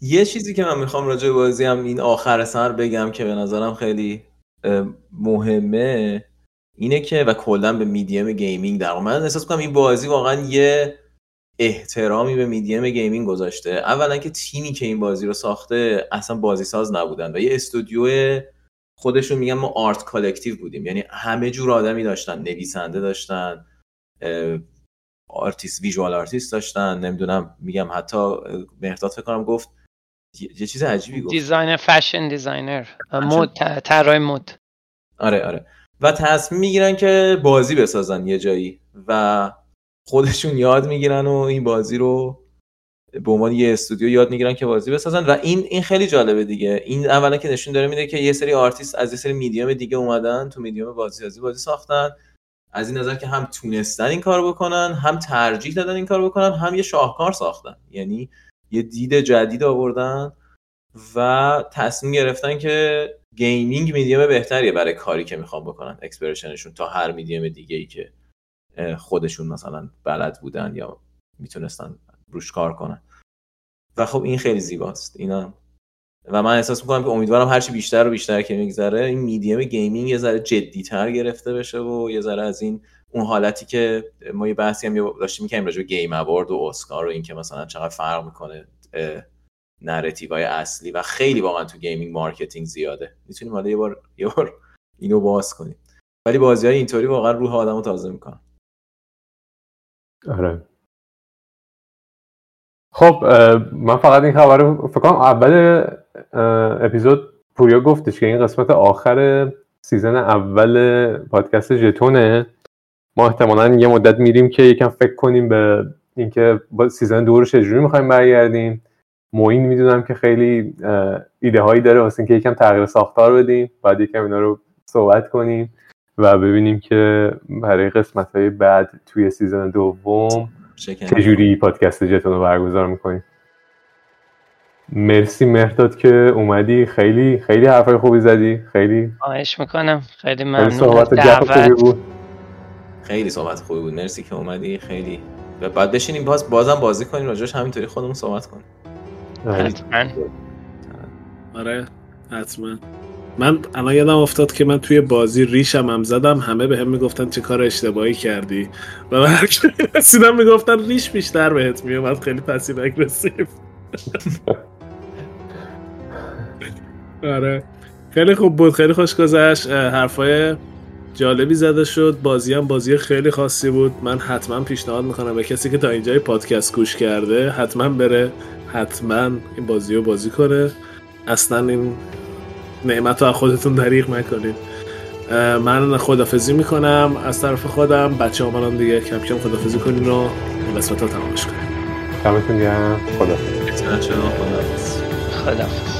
یه چیزی که من می‌خوام راجع به بازی هم این آخر سر بگم که به نظرم خیلی مهمه اینه که و کلا به medium gaming در من احساس کنم این بازی واقعا یه احترامی به medium gaming گذاشته. اولا که تیمی که این بازی رو ساخته اصلا بازی ساز نبودن و یه استودیو خودشون میگن ما art collective بودیم. یعنی همه جور آدمی داشتن نویسنده داشتن آرتیست visual artist داشتن. نمی‌دونم میگم حتی مهرداد فکر کنم گفت یه چیز عجیبی گفت. designer fashion designer. مد طراح مد. آره آره. و تصمیم می‌گیرن که بازی بسازن یه جایی و خودشون یاد می‌گیرن و این بازی رو به عنوان یه استودیو یاد می‌گیرن که بازی بسازن. و این این خیلی جالبه دیگه. این اولا که نشون داره میده که یه سری آرتیست از یه سری میدیوم دیگه اومدن تو میدیوم بازی سازی بازی ساختن. از این نظر که هم تونستن این کار بکنن هم ترجیح دادن این کار بکنن هم یه شاهکار ساختن. یعنی یه دید جدید آوردن و تصمیم گرفتن که gaming medium بهتریه برای کاری که می‌خوان بکنن expression شون تا هر میدیوم دیگه ای که خودشون مثلا بلد بودن یا می‌تونستن روش کار کنن. و خب این خیلی زیباست. اینا. و من احساس می‌کنم که امیدوارم هرچی بیشتر و بیشتر که میگذره این medium gaming یه ذره جدیتر گرفته بشه و یه ذره از این اون حالتی که ما یه بحثی هم داشتیم می‌کنیم راجع به Game Award و اسکار و اینکه مثلا چقدر فرق می‌کنه narrative های اصلی و خیلی واقعا تو gaming marketing زیاده. می‌تونیم حالا یه بار یه بار اینو باز کنیم. ولی بازی های اینطوری واقعا روح آدمو تازه می‌کنن. آره. خب من فقط این خبر رو فکر کنم اول اپیزود پوریا گفتش که این قسمت آخر season اول پادکست ژتونه. ما احتمالا یه مدت میریم که یکم فکر کنیم به اینکه با season دو رو چجوری می‌خوایم برگردیم. معین می‌دونم که خیلی ایده هایی داره واسه اینکه یکم تغییر ساختار بدیم. بعد یکم اینا رو صحبت کنیم و ببینیم که برای قسمت های بعد توی season دوم چجوری پادکست ژتون رو برگزار می‌کنیم. مرسی مهداد که اومدی. خیلی خیلی حرفای خوبی زدی. خیلی خواهش می‌کنم. خیلی ممنون. صحبت خوبی بود. خیلی صحبت خوبی بود. مرسی که اومدی. خیلی. و بعد بشینیم باز بازم بازی کنیم. راجعش همینطوری خودمون صحبت کنیم. حتما. آره. حتما. من الان یادم افتاد که من توی بازی ریشم هم زدم. همه به هم می‌گفتن چه کار اشتباهی کردی. و من رسیدم می‌گفتن ریش بیشتر بهت میومد خیلی پسیو اگرسیو [LAUGHS] آره. خیلی خوب بود. خیلی خوش گذشت. حرفای جالبی زده شد. بازی هم بازی خیلی خاصی بود. من حتما پیشنهاد می‌کنم به کسی که تا اینجای پادکست گوش کرده حتما بره حتما این بازی رو بازی کنه. اصلا این نعمت رو خودتون دریغ نکنید. من خدافزی می‌کنم. از طرف خودم بچه هم دیگه کم کم خدافزی کنین و این قسمت رو تمامش کنیم. دمتون گرم. خدافز خدافز. خدافز.